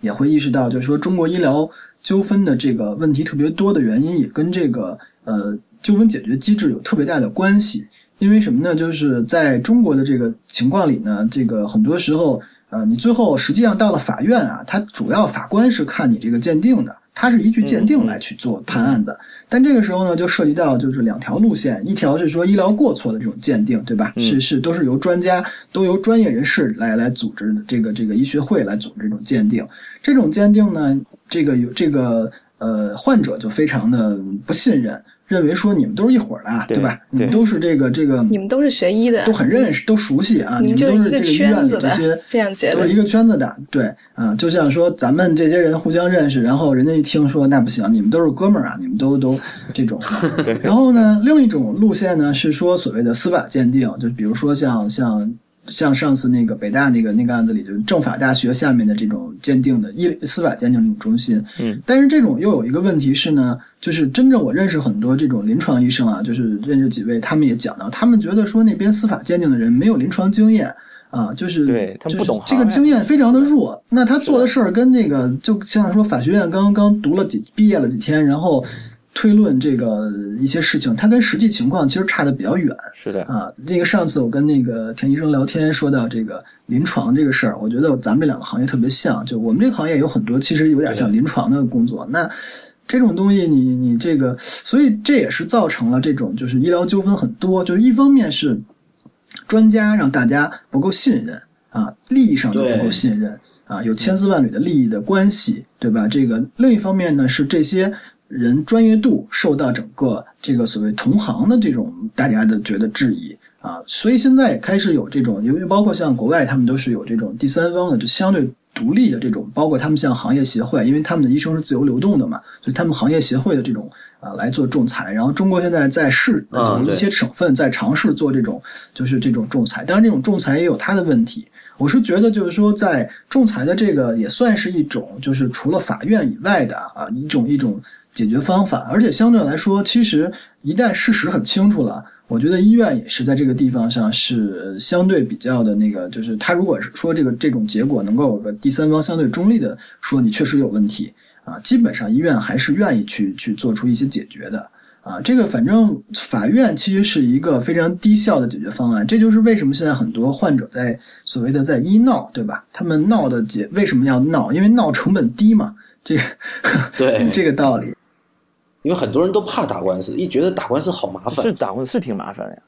D: 也会意识到，就是说中国医疗纠纷的这个问题特别多的原因，也跟这个呃纠纷解决机制有特别大的关系。因为什么呢？就是在中国的这个情况里呢，这个很多时候，呃，你最后实际上到了法院啊，他主要法官是看你这个鉴定的，它是依据鉴定来去做判案的。但这个时候呢，就涉及到就是两条路线，一条是说医疗过错的这种鉴定，对吧？是是都是由专家，都由专业人士来来组织这个这个医学会来组织这种鉴定。这种鉴定呢，这个有这个呃患者就非常的不信任。认为说你们都是一伙的，对吧？你们都是这个这个，
C: 你们都是学医的，
D: 都很认识，都熟悉啊。你们都
C: 是
D: 这个医院
C: 的
D: 这些，
C: 这样觉得，
D: 都是一个圈子的。对啊，就像说咱们这些人互相认识，然后人家一听说那不行，你们都是哥们儿啊，你们都都这种。然后呢，另一种路线呢是说所谓的司法鉴定，就比如说像像。像上次那个北大那个那个案子里，就是政法大学下面的这种鉴定的医司法鉴定这种中心，
B: 嗯，
D: 但是这种又有一个问题是呢，就是真正我认识很多这种临床医生啊，就是认识几位，他们也讲到，他们觉得说那边司法鉴定的人没有临床经验啊，就是
B: 对他们不懂
D: 这个经验非常的弱，那他做的事儿跟那个就像说法学院刚刚读了几毕业了几天，然后。推论这个一些事情，它跟实际情况其实差的比较远。
B: 是的
D: 啊，那个上次我跟那个田医生聊天，说到这个临床这个事儿，我觉得咱们这两个行业特别像。就我们这个行业有很多其实有点像临床的工作。那这种东西，你你这个，所以这也是造成了这种就是医疗纠纷很多。就是一方面是专家让大家不够信任啊，利益上就不够信任啊，有千丝万缕的利益的关系，对吧？这个另一方面呢是这些。人专业度受到整个这个所谓同行的这种大家的觉得质疑啊，所以现在也开始有这种，由于包括像国外，他们都是有这种第三方的，就相对独立的这种，包括他们像行业协会，因为他们的医生是自由流动的嘛，所以他们行业协会的这种啊来做仲裁。然后中国现在在试，有一些省份在尝试做这种，就是这种仲裁。当然，这种仲裁也有它的问题。我是觉得，就是说，在仲裁的这个也算是一种，就是除了法院以外的啊一种一种。解决方法，而且相对来说，其实一旦事实很清楚了，我觉得医院也是在这个地方上是相对比较的那个，就是他如果是说这个这种结果能够有个第三方相对中立的说你确实有问题啊，基本上医院还是愿意去去做出一些解决的啊。这个反正法院其实是一个非常低效的解决方案，这就是为什么现在很多患者在所谓的在医闹，对吧？他们闹的解为什么要闹？因为闹成本低嘛，这个
A: 对
D: 这个道理。
A: 因为很多人都怕打官司，一觉得打官司好麻烦。
B: 是打官司是挺麻烦的呀，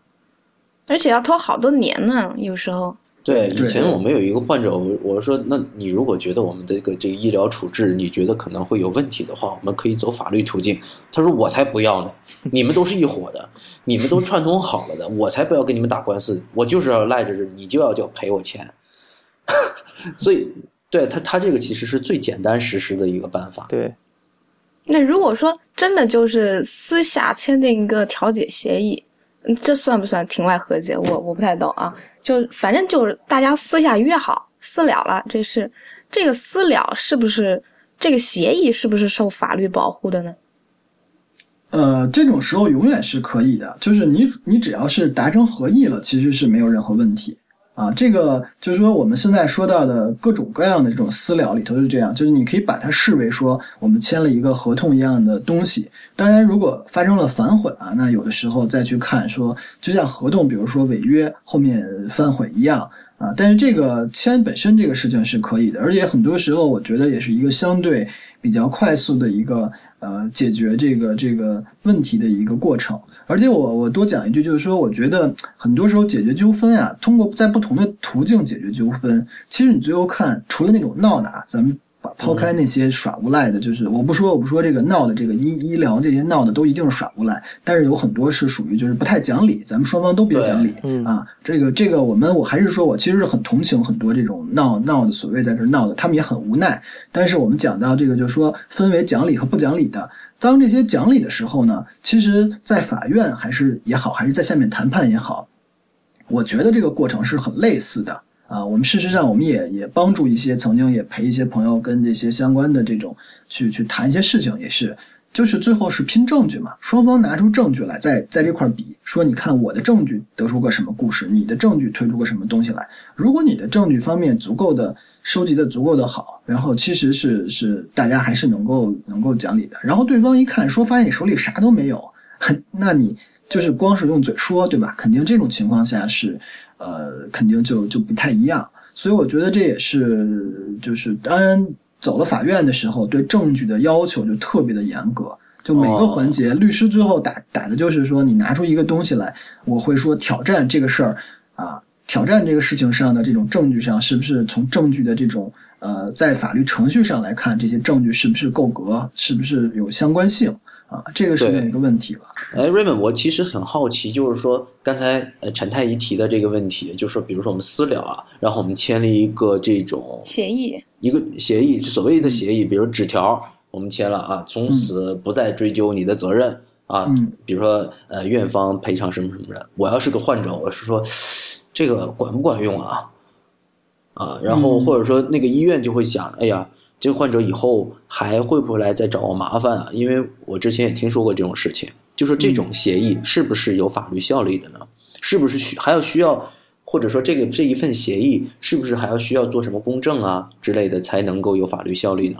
C: 而且要拖好多年呢，有时候。
A: 对，以前我们有一个患者，我我说，那你如果觉得我们这个这个医疗处置，你觉得可能会有问题的话，我们可以走法律途径。他说我才不要呢，你们都是一伙的，你们都串通好了的，我才不要跟你们打官司，我就是要赖着你就要叫赔我钱。所以，对他他这个其实是最简单实施的一个办法。
B: 对。
C: 那如果说真的就是私下签订一个调解协议，这算不算庭外和解？我我不太懂啊。就反正就是大家私下约好私了了，这是这个私了是不是这个协议是不是受法律保护的呢？
D: 呃，这种时候永远是可以的，就是你你只要是达成合意了，其实是没有任何问题。啊，这个就是说，我们现在说到的各种各样的这种私聊里头是这样，就是你可以把它视为说我们签了一个合同一样的东西。当然，如果发生了反悔啊，那有的时候再去看说，就像合同，比如说违约后面反悔一样。啊，但是这个签本身这个事情是可以的，而且很多时候我觉得也是一个相对比较快速的一个呃解决这个这个问题的一个过程。而且我我多讲一句，就是说，我觉得很多时候解决纠纷啊，通过在不同的途径解决纠纷，其实你最后看，除了那种闹的啊，咱们。抛开那些耍无赖的，就是我不说，我不说这个闹的，这个医医疗这些闹的都一定是耍无赖，但是有很多是属于就是不太讲理，咱们双方都比较讲理啊。这个这个我们我还是说我其实是很同情很多这种闹闹的所谓在这闹的，他们也很无奈。但是我们讲到这个，就是说分为讲理和不讲理的。当这些讲理的时候呢，其实，在法院还是也好，还是在下面谈判也好，我觉得这个过程是很类似的。啊，我们事实上，我们也也帮助一些曾经也陪一些朋友跟这些相关的这种去去谈一些事情，也是，就是最后是拼证据嘛，双方拿出证据来，在在这块比，说你看我的证据得出个什么故事，你的证据推出个什么东西来。如果你的证据方面足够的收集的足够的好，然后其实是是大家还是能够能够讲理的。然后对方一看说发现你手里啥都没有，那你。就是光是用嘴说，对吧？肯定这种情况下是，呃，肯定就就不太一样。所以我觉得这也是，就是当然走了法院的时候，对证据的要求就特别的严格，就每个环节，律师最后打打的就是说，你拿出一个东西来，我会说挑战这个事儿啊，挑战这个事情上的这种证据上是不是从证据的这种呃，在法律程序上来看，这些证据是不是够格，是不是有相关性。啊，这个是另一个问题了。
A: 哎，Raymond，我其实很好奇，就是说刚才呃陈太医提的这个问题，就是说，比如说我们私了啊，然后我们签了一个这种
C: 协议，
A: 一个协议，所谓的协议，比如纸条，我们签了啊，从此不再追究你的责任啊。比如说呃，院方赔偿什么什么的，我要是个患者，我是说这个管不管用啊？啊，然后或者说那个医院就会想，哎呀。这个患者以后还会不会来再找我麻烦啊？因为我之前也听说过这种事情，就说这种协议是不是有法律效力的呢？是不是需还要需要，或者说这个这一份协议是不是还要需要做什么公证啊之类的才能够有法律效力呢？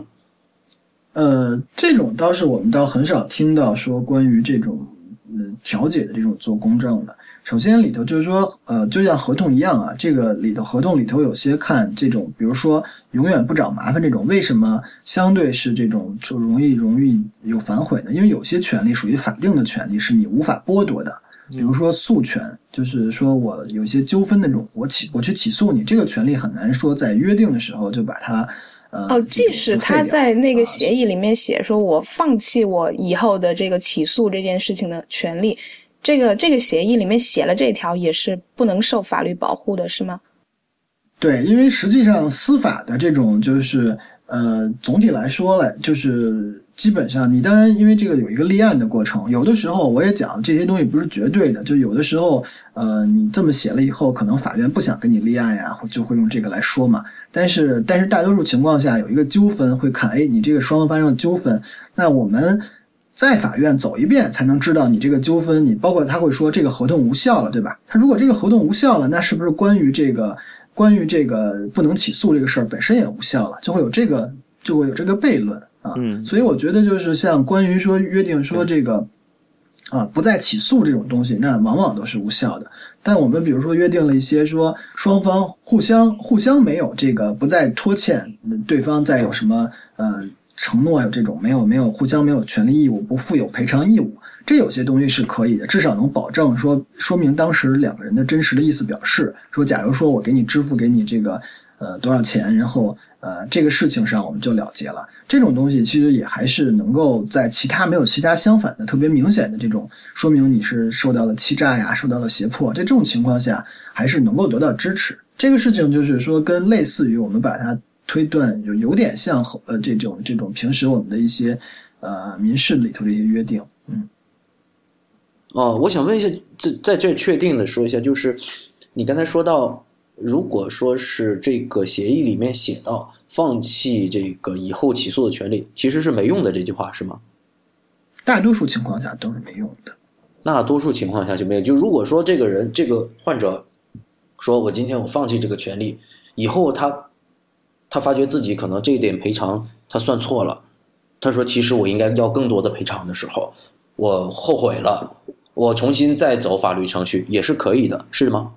D: 呃，这种倒是我们倒很少听到说关于这种。嗯，调解的这种做公证的，首先里头就是说，呃，就像合同一样啊，这个里头合同里头有些看这种，比如说永远不找麻烦这种，为什么相对是这种就容易容易有反悔呢？因为有些权利属于法定的权利，是你无法剥夺的，比如说诉权，就是说我有些纠纷那种，我起我去起诉你，这个权利很难说在约定的时候就把它。
C: 哦，即使他在那个协议里面写说，我放弃我以后的这个起诉这件事情的权利，这个这个协议里面写了这条，也是不能受法律保护的，是吗？
D: 对，因为实际上司法的这种就是呃，总体来说来就是。基本上，你当然因为这个有一个立案的过程，有的时候我也讲这些东西不是绝对的，就有的时候，呃，你这么写了以后，可能法院不想跟你立案呀，就会用这个来说嘛。但是，但是大多数情况下有一个纠纷会看，哎，你这个双方发生了纠纷，那我们在法院走一遍才能知道你这个纠纷，你包括他会说这个合同无效了，对吧？他如果这个合同无效了，那是不是关于这个关于这个不能起诉这个事儿本身也无效了？就会有这个就会有这个悖论。
B: 嗯，
D: 所以我觉得就是像关于说约定说这个啊不再起诉这种东西，那往往都是无效的。但我们比如说约定了一些说双方互相互相没有这个不再拖欠对方再有什么呃承诺有这种没有没有互相没有权利义务不负有赔偿义务，这有些东西是可以的，至少能保证说说明当时两个人的真实的意思表示。说假如说我给你支付给你这个。呃，多少钱？然后，呃，这个事情上我们就了结了。这种东西其实也还是能够在其他没有其他相反的特别明显的这种说明你是受到了欺诈呀，受到了胁迫，在这种情况下还是能够得到支持。这个事情就是说，跟类似于我们把它推断，就有点像呃这种这种平时我们的一些呃民事里头的一些约定。嗯。
A: 哦，我想问一下，在在这确定的说一下，就是你刚才说到。如果说是这个协议里面写到放弃这个以后起诉的权利，其实是没用的这句话是吗？
D: 大多数情况下都是没用的。
A: 那多数情况下就没有。就如果说这个人这个患者说我今天我放弃这个权利，以后他他发觉自己可能这一点赔偿他算错了，他说其实我应该要更多的赔偿的时候，我后悔了，我重新再走法律程序也是可以的，是吗？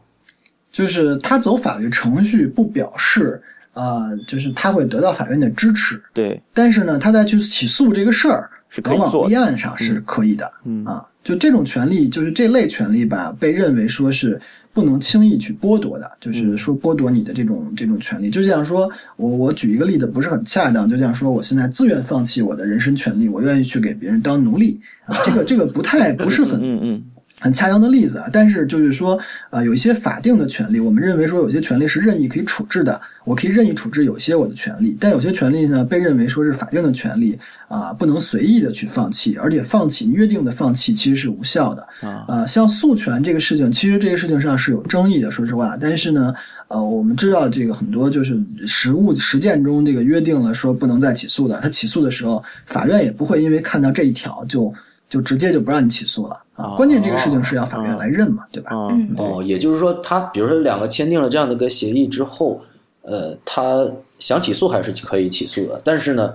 D: 就是他走法律程序，不表示啊，就是他会得到法院的支持。
B: 对，
D: 但是呢，他再去起诉这个事儿，往往立案上
B: 是
D: 可以的。嗯啊，就这种权利，就是这类权利吧，被认为说是不能轻易去剥夺的，就是说剥夺你的这种这种权利。就像说我我举一个例子，不是很恰当，就像说我现在自愿放弃我的人身权利，我愿意去给别人当奴隶啊，这个这个不太不是很
B: 嗯嗯。
D: 很恰当的例子啊，但是就是说，呃，有一些法定的权利，我们认为说有些权利是任意可以处置的，我可以任意处置有些我的权利，但有些权利呢，被认为说是法定的权利啊，不能随意的去放弃，而且放弃约定的放弃其实是无效的啊。像诉权这个事情，其实这个事情上是有争议的，说实话。但是呢，呃，我们知道这个很多就是实物实践中这个约定了说不能再起诉的，他起诉的时候，法院也不会因为看到这一条就。就直接就不让你起诉了啊！关键这个事情是要法院来认嘛，对吧？
A: 哦，也就是说，他比如说两个签订了这样的一个协议之后，呃，他想起诉还是可以起诉的，但是呢，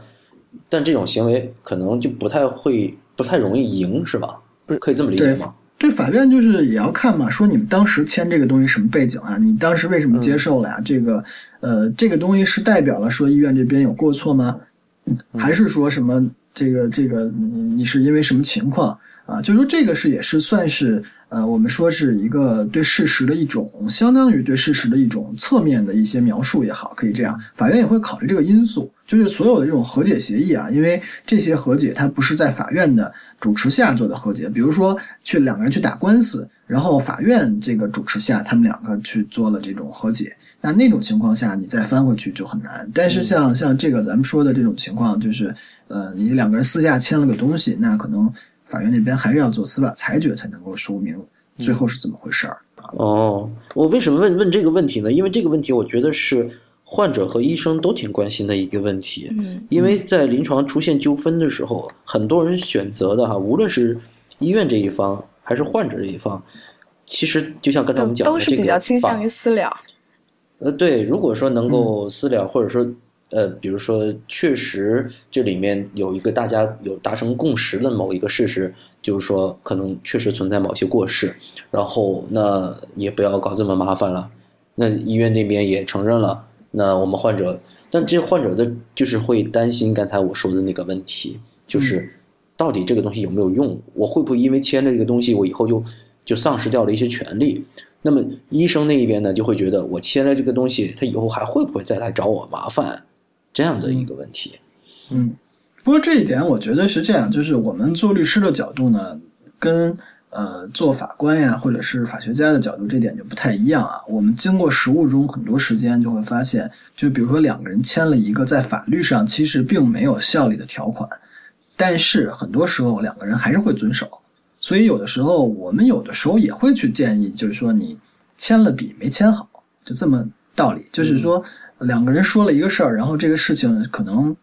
A: 但这种行为可能就不太会、不太容易赢，是吧？不是可以这么理解吗？
D: 对，法院就是也要看嘛，说你们当时签这个东西什么背景啊？你当时为什么接受了呀？这个，呃，这个东西是代表了说医院这边有过错吗？还是说什么这个这个你你是因为什么情况？啊，就是说这个是也是算是呃，我们说是一个对事实的一种，相当于对事实的一种侧面的一些描述也好，可以这样。法院也会考虑这个因素，就是所有的这种和解协议啊，因为这些和解它不是在法院的主持下做的和解，比如说去两个人去打官司，然后法院这个主持下，他们两个去做了这种和解，那那种情况下你再翻回去就很难。但是像像这个咱们说的这种情况，就是呃，你两个人私下签了个东西，那可能。法院那边还是要做司法裁决才能够说明最后是怎么回事儿。
A: 哦，我为什么问问这个问题呢？因为这个问题我觉得是患者和医生都挺关心的一个问题。
C: 嗯，
A: 因为在临床出现纠纷的时候，很多人选择的哈，无论是医院这一方还是患者这一方，其实就像刚才我们讲的，
C: 都是比较倾向于私了。
A: 呃，对，如果说能够私了，或者说。呃，比如说，确实这里面有一个大家有达成共识的某一个事实，就是说可能确实存在某些过失，然后那也不要搞这么麻烦了。那医院那边也承认了，那我们患者，但这患者的就是会担心刚才我说的那个问题，就是到底这个东西有没有用？我会不会因为签了这个东西，我以后就就丧失掉了一些权利？那么医生那一边呢，就会觉得我签了这个东西，他以后还会不会再来找我麻烦？这样的一个问题，
D: 嗯，不过这一点我觉得是这样，就是我们做律师的角度呢，跟呃做法官呀或者是法学家的角度这点就不太一样啊。我们经过实务中很多时间就会发现，就比如说两个人签了一个在法律上其实并没有效力的条款，但是很多时候两个人还是会遵守。所以有的时候我们有的时候也会去建议，就是说你签了笔没签好，就这么道理，就是说。两个人说了一个事儿，然后这个事情可能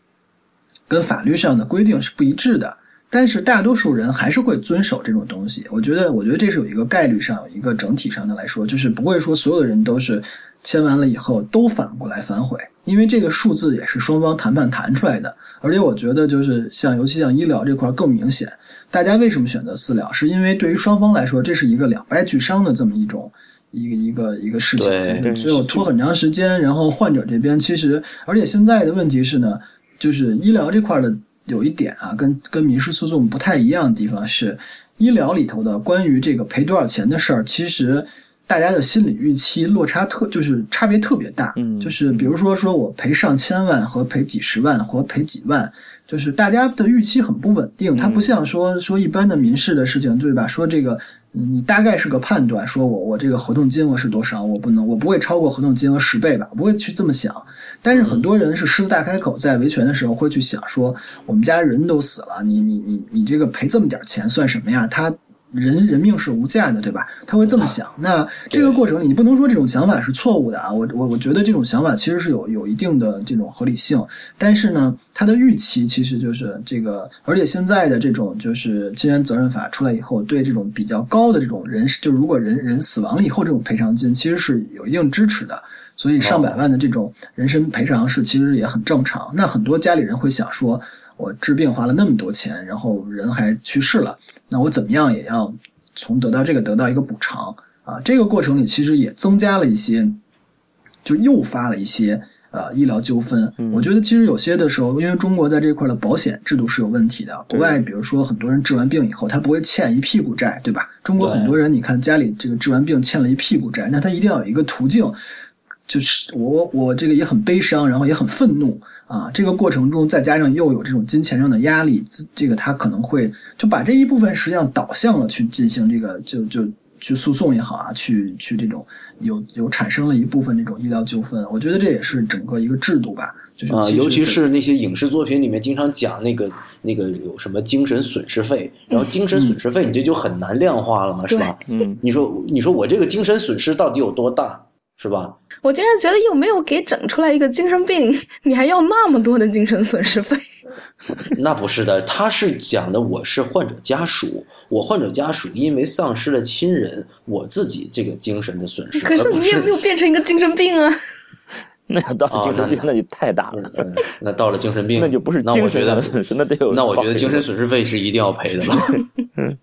D: 跟法律上的规定是不一致的，但是大多数人还是会遵守这种东西。我觉得，我觉得这是有一个概率上、有一个整体上的来说，就是不会说所有的人都是签完了以后都反过来反悔，因为这个数字也是双方谈判谈出来的。而且我觉得，就是像尤其像医疗这块更明显，大家为什么选择私了，是因为对于双方来说，这是一个两败俱伤的这么一种。一个一个一个事情，所以我拖很长时间。然后患者这边其实，而且现在的问题是呢，就是医疗这块的有一点啊，跟跟民事诉讼不太一样的地方是，医疗里头的关于这个赔多少钱的事儿，其实大家的心理预期落差特就是差别特别大。
B: 嗯，
D: 就是比如说说我赔上千万和赔几十万和赔几万，就是大家的预期很不稳定。它不像说说一般的民事的事情，对吧？说这个。你大概是个判断，说我我这个合同金额是多少，我不能我不会超过合同金额十倍吧，不会去这么想。但是很多人是狮子大开口，在维权的时候会去想说，我们家人都死了，你你你你这个赔这么点钱算什么呀？他。人人命是无价的，对吧？他会这么想。那这个过程里，你不能说这种想法是错误的啊。我我我觉得这种想法其实是有有一定的这种合理性。但是呢，他的预期其实就是这个，而且现在的这种就是侵权责任法出来以后，对这种比较高的这种人，就如果人人死亡了以后，这种赔偿金其实是有一定支持的。所以上百万的这种人身赔偿是其实也很正常。那很多家里人会想说。我治病花了那么多钱，然后人还去世了，那我怎么样也要从得到这个得到一个补偿啊？这个过程里其实也增加了一些，就诱发了一些呃医疗纠纷。我觉得其实有些的时候，因为中国在这块的保险制度是有问题的。国外比如说很多人治完病以后，他不会欠一屁股债，对吧？中国很多人你看家里这个治完病欠了一屁股债，那他一定要有一个途径，就是我我这个也很悲伤，然后也很愤怒。啊，这个过程中再加上又有这种金钱上的压力，这个他可能会就把这一部分实际上导向了去进行这个就就去诉讼也好啊，去去这种有有产生了一部分这种医疗纠纷。我觉得这也是整个一个制度吧，就是
A: 啊，尤其是那些影视作品里面经常讲那个那个有什么精神损失费，然后精神损失费你这就很难量化了嘛，是吧？
B: 嗯，
A: 你说你说我这个精神损失到底有多大？是吧？
C: 我竟然觉得又没有给整出来一个精神病，你还要那么多的精神损失费？
A: 那不是的，他是讲的我是患者家属，我患者家属因为丧失了亲人，我自己这个精神的损失。
C: 可是你也没有变成一个精神病啊？
B: 那到精神病那就太大了。
A: 那到了精神病，
B: 那就不是
A: 精
B: 神的损失，那得有。
A: 那我觉得精神损失费是一定要赔的了。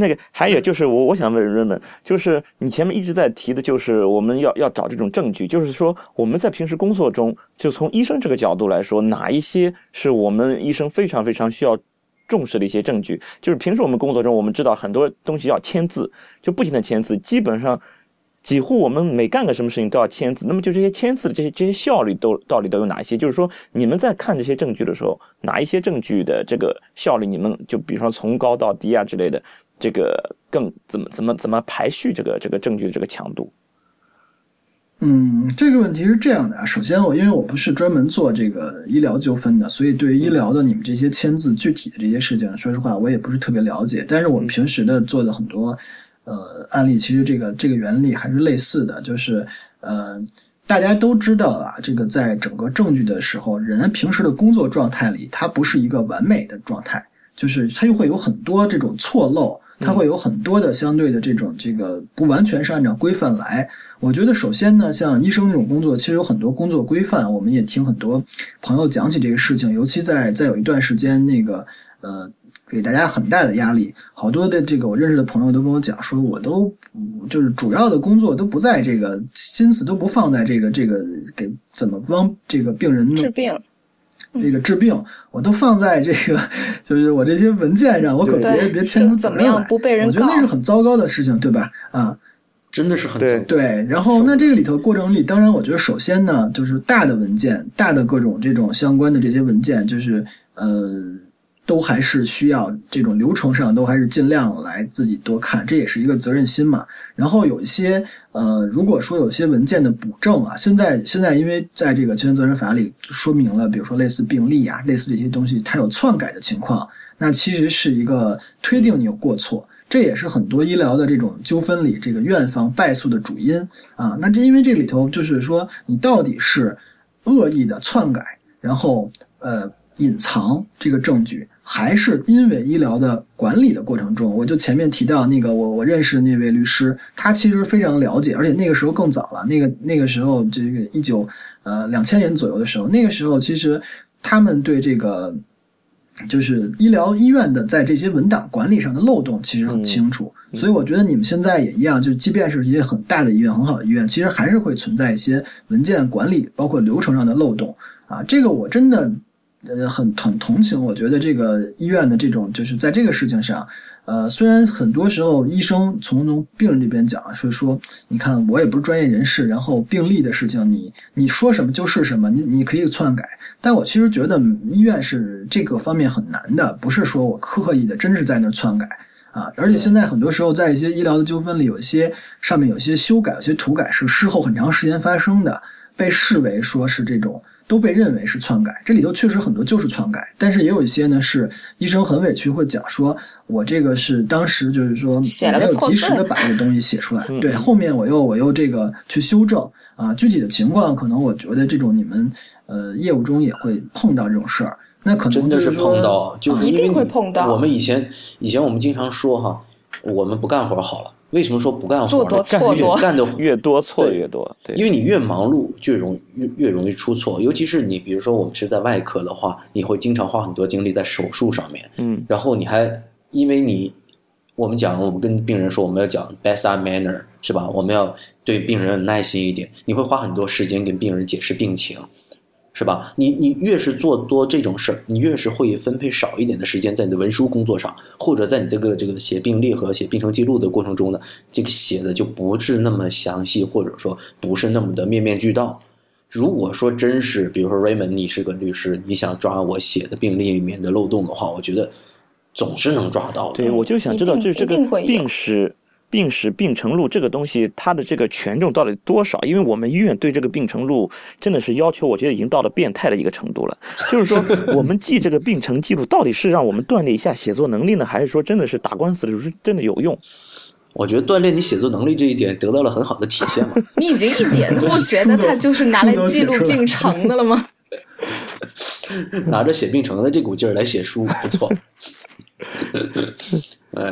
B: 那个还有就是我我想问人们，就是你前面一直在提的，就是我们要要找这种证据，就是说我们在平时工作中，就从医生这个角度来说，哪一些是我们医生非常非常需要重视的一些证据？就是平时我们工作中，我们知道很多东西要签字，就不停的签字，基本上几乎我们每干个什么事情都要签字。那么就这些签字的这些这些效率都到底都有哪些？就是说你们在看这些证据的时候，哪一些证据的这个效率，你们就比如说从高到低啊之类的。这个更怎么怎么怎么排序这个这个证据的这个强度？
D: 嗯，这个问题是这样的啊。首先，我因为我不是专门做这个医疗纠纷的，所以对于医疗的你们这些签字具体的这些事情，说实话我也不是特别了解。但是我们平时的做的很多呃案例，其实这个这个原理还是类似的，就是呃大家都知道啊，这个在整个证据的时候，人平时的工作状态里，它不是一个完美的状态，就是它又会有很多这种错漏。它会有很多的相对的这种这个不完全是按照规范来。我觉得首先呢，像医生这种工作，其实有很多工作规范。我们也听很多朋友讲起这个事情，尤其在在有一段时间，那个呃，给大家很大的压力。好多的这个我认识的朋友都跟我讲说，我都就是主要的工作都不在这个心思都不放在这个这个给怎么帮这个病人
C: 治病。
D: 这个治病，我都放在这个，就是我这些文件上，我可别别签出
C: 怎么样不被人
D: 我觉得那是很糟糕的事情，对吧？啊，
A: 真的是很
B: 对
D: 对。然后那这个里头过程里，当然我觉得首先呢，就是大的文件，大的各种这种相关的这些文件，就是呃。都还是需要这种流程上，都还是尽量来自己多看，这也是一个责任心嘛。然后有一些呃，如果说有些文件的补正啊，现在现在因为在这个侵权责任法里说明了，比如说类似病例啊，类似这些东西，它有篡改的情况，那其实是一个推定你有过错，这也是很多医疗的这种纠纷里这个院方败诉的主因啊。那这因为这里头就是说，你到底是恶意的篡改，然后呃隐藏这个证据。还是因为医疗的管理的过程中，我就前面提到那个我我认识的那位律师，他其实非常了解，而且那个时候更早了，那个那个时候这个一九呃两千年左右的时候，那个时候其实他们对这个就是医疗医院的在这些文档管理上的漏洞其实很清楚，所以我觉得你们现在也一样，就即便是一些很大的医院、很好的医院，其实还是会存在一些文件管理包括流程上的漏洞啊，这个我真的。呃，很很同情，我觉得这个医院的这种，就是在这个事情上，呃，虽然很多时候医生从从病人这边讲，是说，你看我也不是专业人士，然后病历的事情，你你说什么就是什么，你你可以篡改，但我其实觉得医院是这个方面很难的，不是说我刻意的，真是在那篡改啊，而且现在很多时候在一些医疗的纠纷里，有一些上面有些修改、有些涂改是事后很长时间发生的，被视为说是这种。都被认为是篡改，这里头确实很多就是篡改，但是也有一些呢是医生很委屈会讲说，我这个是当时就是说没有及时的把这个东西写出来，对，后面我又我又这个去修正啊，具体的情况可能我觉得这种你们呃业务中也会碰到这种事儿，那可能
A: 就是
D: 碰
A: 到，就是
C: 一定会碰到。
A: 我们以前以前我们经常说哈，我们不干活好了。为什么说不干活呢？干越干的
B: 越多，错越多。对，
A: 因为你越忙碌，就容越越容易出错。尤其是你，比如说我们是在外科的话，你会经常花很多精力在手术上面。
B: 嗯，
A: 然后你还因为你，我们讲，我们跟病人说，我们要讲 bedside manner，是吧？我们要对病人耐心一点。你会花很多时间跟病人解释病情。是吧？你你越是做多这种事儿，你越是会分配少一点的时间在你的文书工作上，或者在你这个这个写病历和写病程记录的过程中呢，这个写的就不是那么详细，或者说不是那么的面面俱到。如果说真是，比如说 Raymond，你是个律师，你想抓我写的病历里面的漏洞的话，我觉得总是能抓到的。
B: 对，我就想知道，这这个病史。病史病程录这个东西，它的这个权重到底多少？因为我们医院对这个病程录真的是要求，我觉得已经到了变态的一个程度了。就是说，我们记这个病程记录，到底是让我们锻炼一下写作能力呢，还是说真的是打官司的时候真的有用？
A: 我觉得锻炼你写作能力这一点得到了很好的体现嘛。
C: 你已经一点都不觉得它就是拿来记录病程的了吗？
A: 拿着写病程的这股劲儿来写书，不错。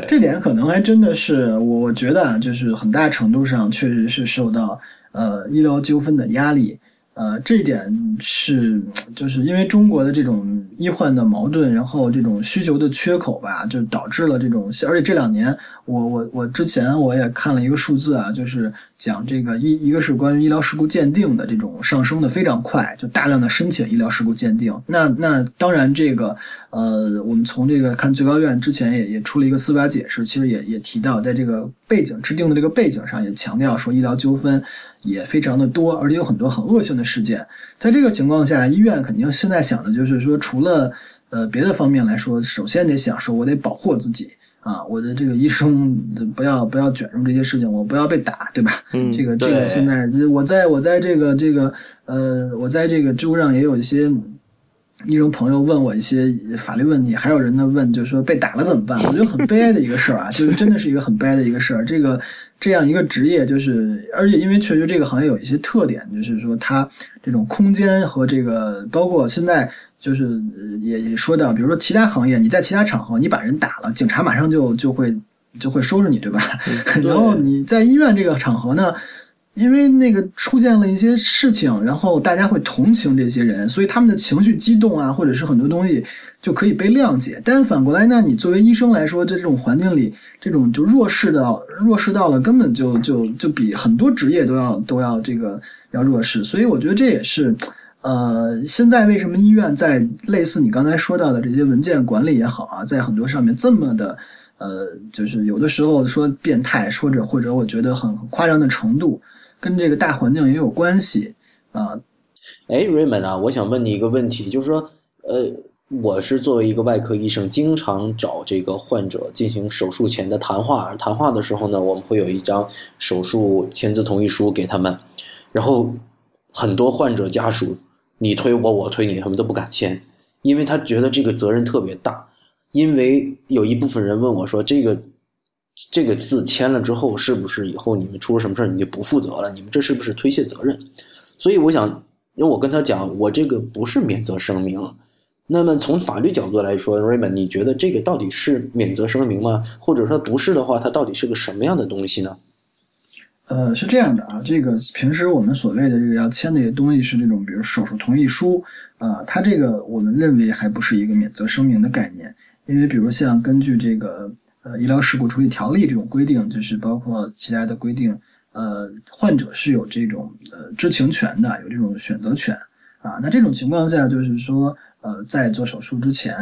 D: 这点可能还真的是，我觉得啊就是很大程度上确实是受到呃医疗纠纷的压力，呃，这一点是就是因为中国的这种医患的矛盾，然后这种需求的缺口吧，就导致了这种，而且这两年我我我之前我也看了一个数字啊，就是讲这个一一个是关于医疗事故鉴定的这种上升的非常快，就大量的申请医疗事故鉴定。那那当然这个呃，我们从这个看最高院之前也也出了一个司法解释，其实也也提到在这个背景制定的这个背景上也强调说医疗纠纷也非常的多，而且有很多很恶性的。事件，在这个情况下，医院肯定现在想的就是说，除了呃别的方面来说，首先得想说，我得保护自己啊，我的这个医生不要不要卷入这些事情，我不要被打，对吧？
B: 嗯，
D: 这个这个现在我在我在这个这个呃，我在这个知乎上也有一些。医生朋友问我一些法律问题，还有人呢问，就是说被打了怎么办？我觉得很悲哀的一个事儿啊，就是真的是一个很悲哀的一个事儿。这个这样一个职业，就是而且因为确实这个行业有一些特点，就是说它这种空间和这个，包括现在就是也也说到，比如说其他行业，你在其他场合你把人打了，警察马上就就会就会收拾你，对吧？然后你在医院这个场合呢？因为那个出现了一些事情，然后大家会同情这些人，所以他们的情绪激动啊，或者是很多东西就可以被谅解。但反过来呢，你作为医生来说，在这种环境里，这种就弱势的弱势到了，根本就就就比很多职业都要都要这个要弱势。所以我觉得这也是，呃，现在为什么医院在类似你刚才说到的这些文件管理也好啊，在很多上面这么的，呃，就是有的时候说变态，说着或者我觉得很夸张的程度。跟这个大环境也有关系啊。
A: 哎，Raymond 啊，我想问你一个问题，就是说，呃，我是作为一个外科医生，经常找这个患者进行手术前的谈话。谈话的时候呢，我们会有一张手术签字同意书给他们，然后很多患者家属你推我，我推你，他们都不敢签，因为他觉得这个责任特别大。因为有一部分人问我说，这个。这个字签了之后，是不是以后你们出了什么事儿你就不负责了？你们这是不是推卸责任？所以我想，因为我跟他讲，我这个不是免责声明。那么从法律角度来说，Raymond，你觉得这个到底是免责声明吗？或者说不是的话，它到底是个什么样的东西呢？
D: 呃，是这样的啊，这个平时我们所谓的这个要签的一些东西是这种，比如手术同意书啊，它这个我们认为还不是一个免责声明的概念，因为比如像根据这个。呃，医疗事故处理条例这种规定，就是包括其他的规定，呃，患者是有这种呃知情权的，有这种选择权啊。那这种情况下，就是说，呃，在做手术之前，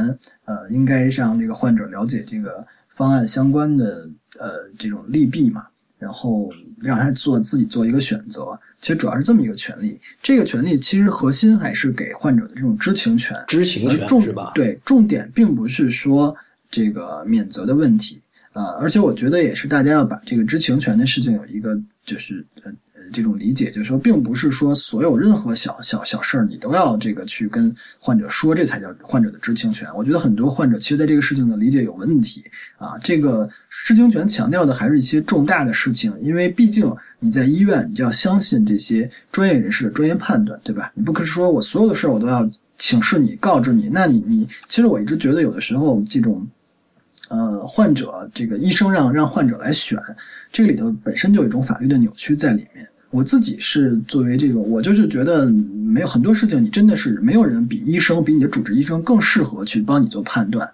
D: 呃，应该让这个患者了解这个方案相关的呃这种利弊嘛，然后让他做自己做一个选择。其实主要是这么一个权利，这个权利其实核心还是给患者的这种知情权，
A: 知情权
D: 重
A: 是吧？
D: 对，重点并不是说。这个免责的问题啊，而且我觉得也是大家要把这个知情权的事情有一个就是呃呃这种理解，就是说并不是说所有任何小小小事儿你都要这个去跟患者说，这才叫患者的知情权。我觉得很多患者其实在这个事情的理解有问题啊。这个知情权强调的还是一些重大的事情，因为毕竟你在医院，你就要相信这些专业人士的专业判断，对吧？你不可是说我所有的事儿我都要请示你、告知你，那你你其实我一直觉得有的时候这种。呃，患者这个医生让让患者来选，这里头本身就有一种法律的扭曲在里面。我自己是作为这个，我就是觉得没有很多事情，你真的是没有人比医生，比你的主治医生更适合去帮你做判断。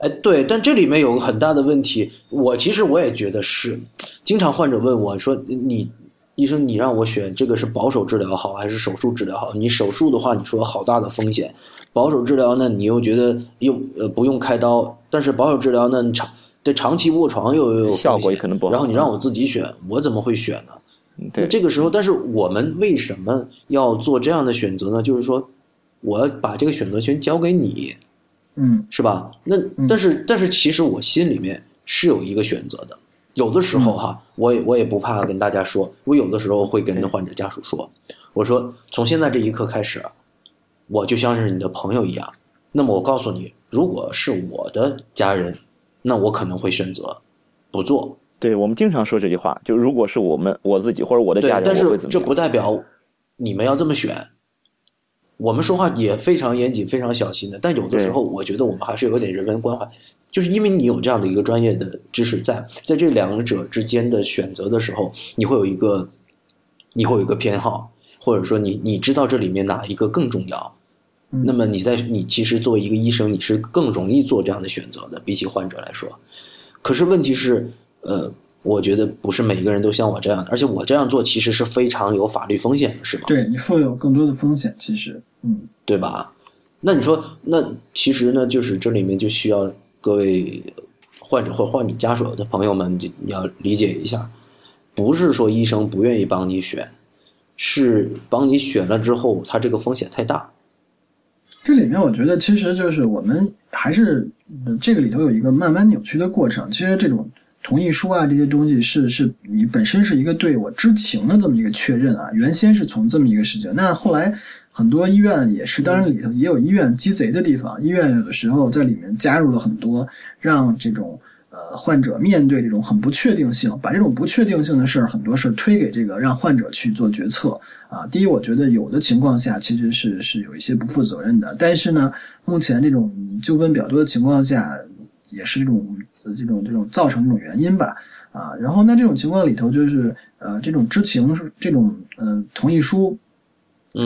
A: 哎，对，但这里面有个很大的问题，我其实我也觉得是，经常患者问我说，你医生，你让我选这个是保守治疗好还是手术治疗好？你手术的话，你说好大的风险。保守治疗呢，你又觉得又呃不用开刀，但是保守治疗呢长对长期卧床又有
B: 效果也可能不好。
A: 然后你让我自己选，我怎么会选呢？
B: 对，
A: 这个时候，但是我们为什么要做这样的选择呢？就是说，我把这个选择权交给你，
D: 嗯，
A: 是吧？那但是但是其实我心里面是有一个选择的。有的时候哈，我也我也不怕跟大家说，我有的时候会跟患者家属说，我说从现在这一刻开始。我就像是你的朋友一样，那么我告诉你，如果是我的家人，那我可能会选择不做。
B: 对我们经常说这句话，就如果是我们我自己或者我的家人，
A: 但是这不代表你们要这么选。我们说话也非常严谨、非常小心的，但有的时候我觉得我们还是有点人文关怀，就是因为你有这样的一个专业的知识在，在这两者之间的选择的时候，你会有一个，你会有一个偏好。或者说你你知道这里面哪一个更重要，那么你在你其实作为一个医生，你是更容易做这样的选择的，比起患者来说。可是问题是，呃，我觉得不是每个人都像我这样的，而且我这样做其实是非常有法律风险的，是吧？
D: 对你负有更多的风险，其实，嗯，
A: 对吧？那你说，那其实呢，就是这里面就需要各位患者或患者家属的朋友们，就你要理解一下，不是说医生不愿意帮你选，是帮你选了之后，他这个风险太大。
D: 这里面我觉得，其实就是我们还是这个里头有一个慢慢扭曲的过程。其实这种同意书啊，这些东西是是你本身是一个对我知情的这么一个确认啊。原先是从这么一个事情，那后来很多医院也是，当然里头也有医院鸡贼的地方。医院有的时候在里面加入了很多让这种。呃，患者面对这种很不确定性，把这种不确定性的事儿，很多事儿推给这个让患者去做决策啊。第一，我觉得有的情况下其实是是有一些不负责任的。但是呢，目前这种纠纷比较多的情况下，也是这种这种这种造成这种原因吧啊。然后那这种情况里头，就是呃，这种知情这种呃同意书，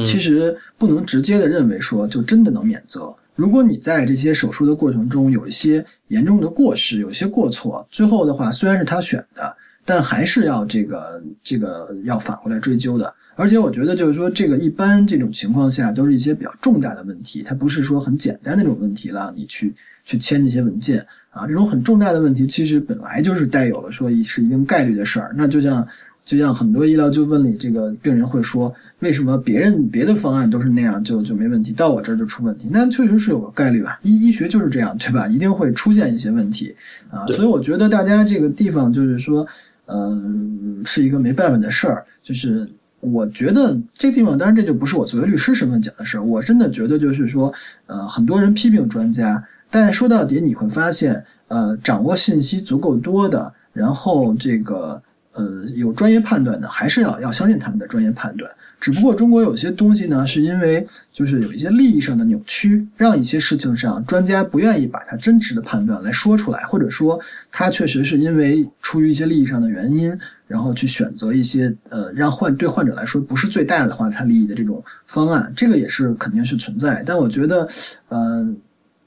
D: 其实不能直接的认为说就真的能免责。如果你在这些手术的过程中有一些严重的过失，有一些过错，最后的话虽然是他选的，但还是要这个这个要返回来追究的。而且我觉得就是说，这个一般这种情况下都是一些比较重大的问题，它不是说很简单那种问题了，你去去签这些文件啊，这种很重大的问题其实本来就是带有了说是一定概率的事儿，那就像。就像很多医疗纠纷里，这个病人会说，为什么别人别的方案都是那样，就就没问题，到我这儿就出问题？那确实是有个概率吧，医医学就是这样，对吧？一定会出现一些问题啊。所以我觉得大家这个地方就是说，嗯，是一个没办法的事儿。就是我觉得这个地方，当然这就不是我作为律师身份讲的事儿。我真的觉得就是说，呃，很多人批评专家，但说到底你会发现，呃，掌握信息足够多的，然后这个。呃，有专业判断的，还是要要相信他们的专业判断。只不过中国有些东西呢，是因为就是有一些利益上的扭曲，让一些事情上专家不愿意把他真实的判断来说出来，或者说他确实是因为出于一些利益上的原因，然后去选择一些呃让患对患者来说不是最大的话才利益的这种方案，这个也是肯定是存在。但我觉得，呃。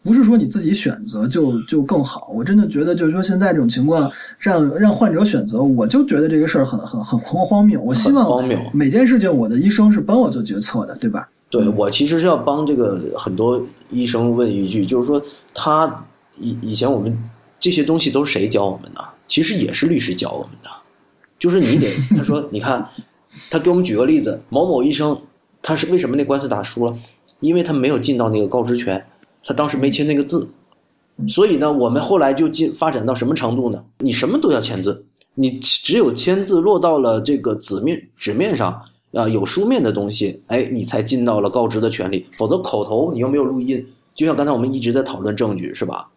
D: 不是说你自己选择就就更好，我真的觉得就是说现在这种情况让让患者选择，我就觉得这个事儿很很很荒荒谬。我希望每件事情我的医生是帮我做决策的，对吧？
A: 对我其实是要帮这个很多医生问一句，就是说他以以前我们这些东西都是谁教我们的？其实也是律师教我们的，就是你得他说 你看他给我们举个例子，某某医生他是为什么那官司打输了？因为他没有尽到那个告知权。他当时没签那个字，所以呢，我们后来就进发展到什么程度呢？你什么都要签字，你只有签字落到了这个纸面纸面上啊，有书面的东西，哎，你才尽到了告知的权利。否则口头你又没有录音，就像刚才我们一直在讨论证据，是吧？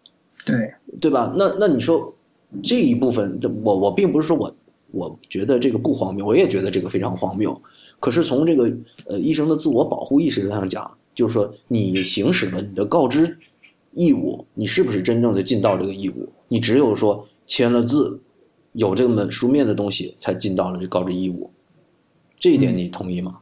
D: 对，
A: 对吧？那那你说这一部分，我我并不是说我我觉得这个不荒谬，我也觉得这个非常荒谬。可是从这个呃医生的自我保护意识上讲。就是说，你行使了你的告知义务，你是不是真正的尽到这个义务？你只有说签了字，有这么书面的东西，才尽到了这告知义务。这一点你同意吗？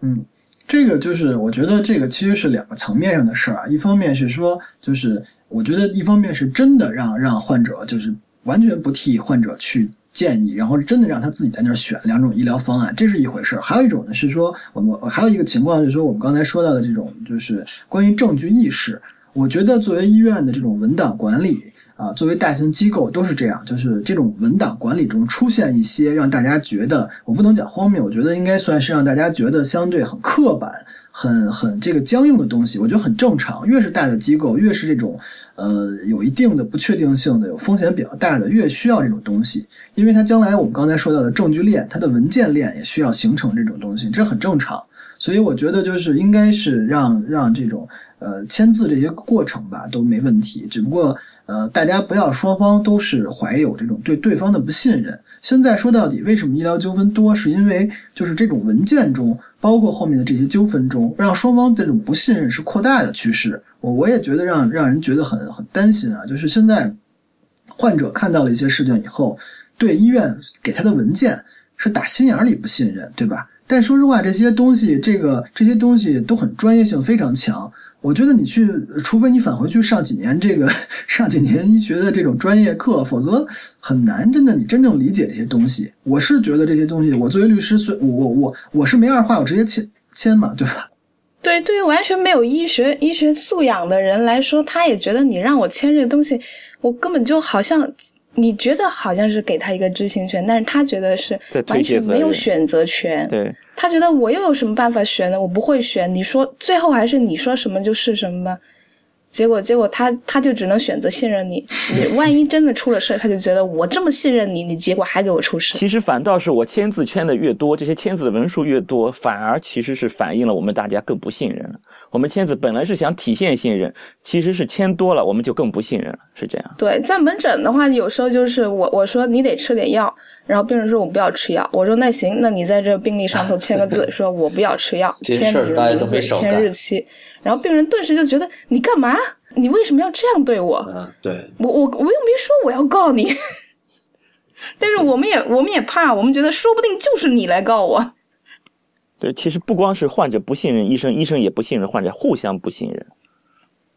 D: 嗯，这个就是我觉得这个其实是两个层面上的事儿啊。一方面是说，就是我觉得一方面是真的让让患者就是完全不替患者去。建议，然后真的让他自己在那儿选两种医疗方案，这是一回事儿。还有一种呢是说，我们还有一个情况就是说，我们刚才说到的这种，就是关于证据意识。我觉得作为医院的这种文档管理。啊，作为大型机构都是这样，就是这种文档管理中出现一些让大家觉得，我不能讲荒谬，我觉得应该算是让大家觉得相对很刻板、很很这个僵硬的东西，我觉得很正常。越是大的机构，越是这种呃有一定的不确定性的、有风险比较大的，越需要这种东西，因为它将来我们刚才说到的证据链，它的文件链也需要形成这种东西，这很正常。所以我觉得就是应该是让让这种呃签字这些过程吧都没问题，只不过呃大家不要双方都是怀有这种对对方的不信任。现在说到底，为什么医疗纠纷多？是因为就是这种文件中，包括后面的这些纠纷中，让双方这种不信任是扩大的趋势。我我也觉得让让人觉得很很担心啊，就是现在患者看到了一些事情以后，对医院给他的文件是打心眼里不信任，对吧？但说实话，这些东西，这个这些东西都很专业性非常强。我觉得你去，除非你返回去上几年这个上几年医学的这种专业课，否则很难真的你真正理解这些东西。我是觉得这些东西，我作为律师，虽我我我我是没二话，我直接签签嘛，对吧？
C: 对，对于完全没有医学医学素养的人来说，他也觉得你让我签这个东西，我根本就好像你觉得好像是给他一个知情权，但是他觉得是完全没有选择权。
B: 对。
C: 他觉得我又有什么办法选呢？我不会选，你说最后还是你说什么就是什么吧。结果，结果他他就只能选择信任你。你万一真的出了事，他就觉得我这么信任你，你结果还给我出事。
B: 其实反倒是我签字签的越多，这些签字的文书越多，反而其实是反映了我们大家更不信任了。我们签字本来是想体现信任，其实是签多了我们就更不信任了，是这样。
C: 对，在门诊的话，有时候就是我我说你得吃点药，然后病人说我不要吃药，我说那行，那你在这病历上头签个字，说我不要吃药，签你的名字，签日期，然后病人顿时就觉得你干嘛？你为什么要这样对我？
A: 嗯，对
C: 我我我又没说我要告你，但是我们也我们也怕，我们觉得说不定就是你来告我。
B: 对，其实不光是患者不信任医生，医生也不信任患者，互相不信任。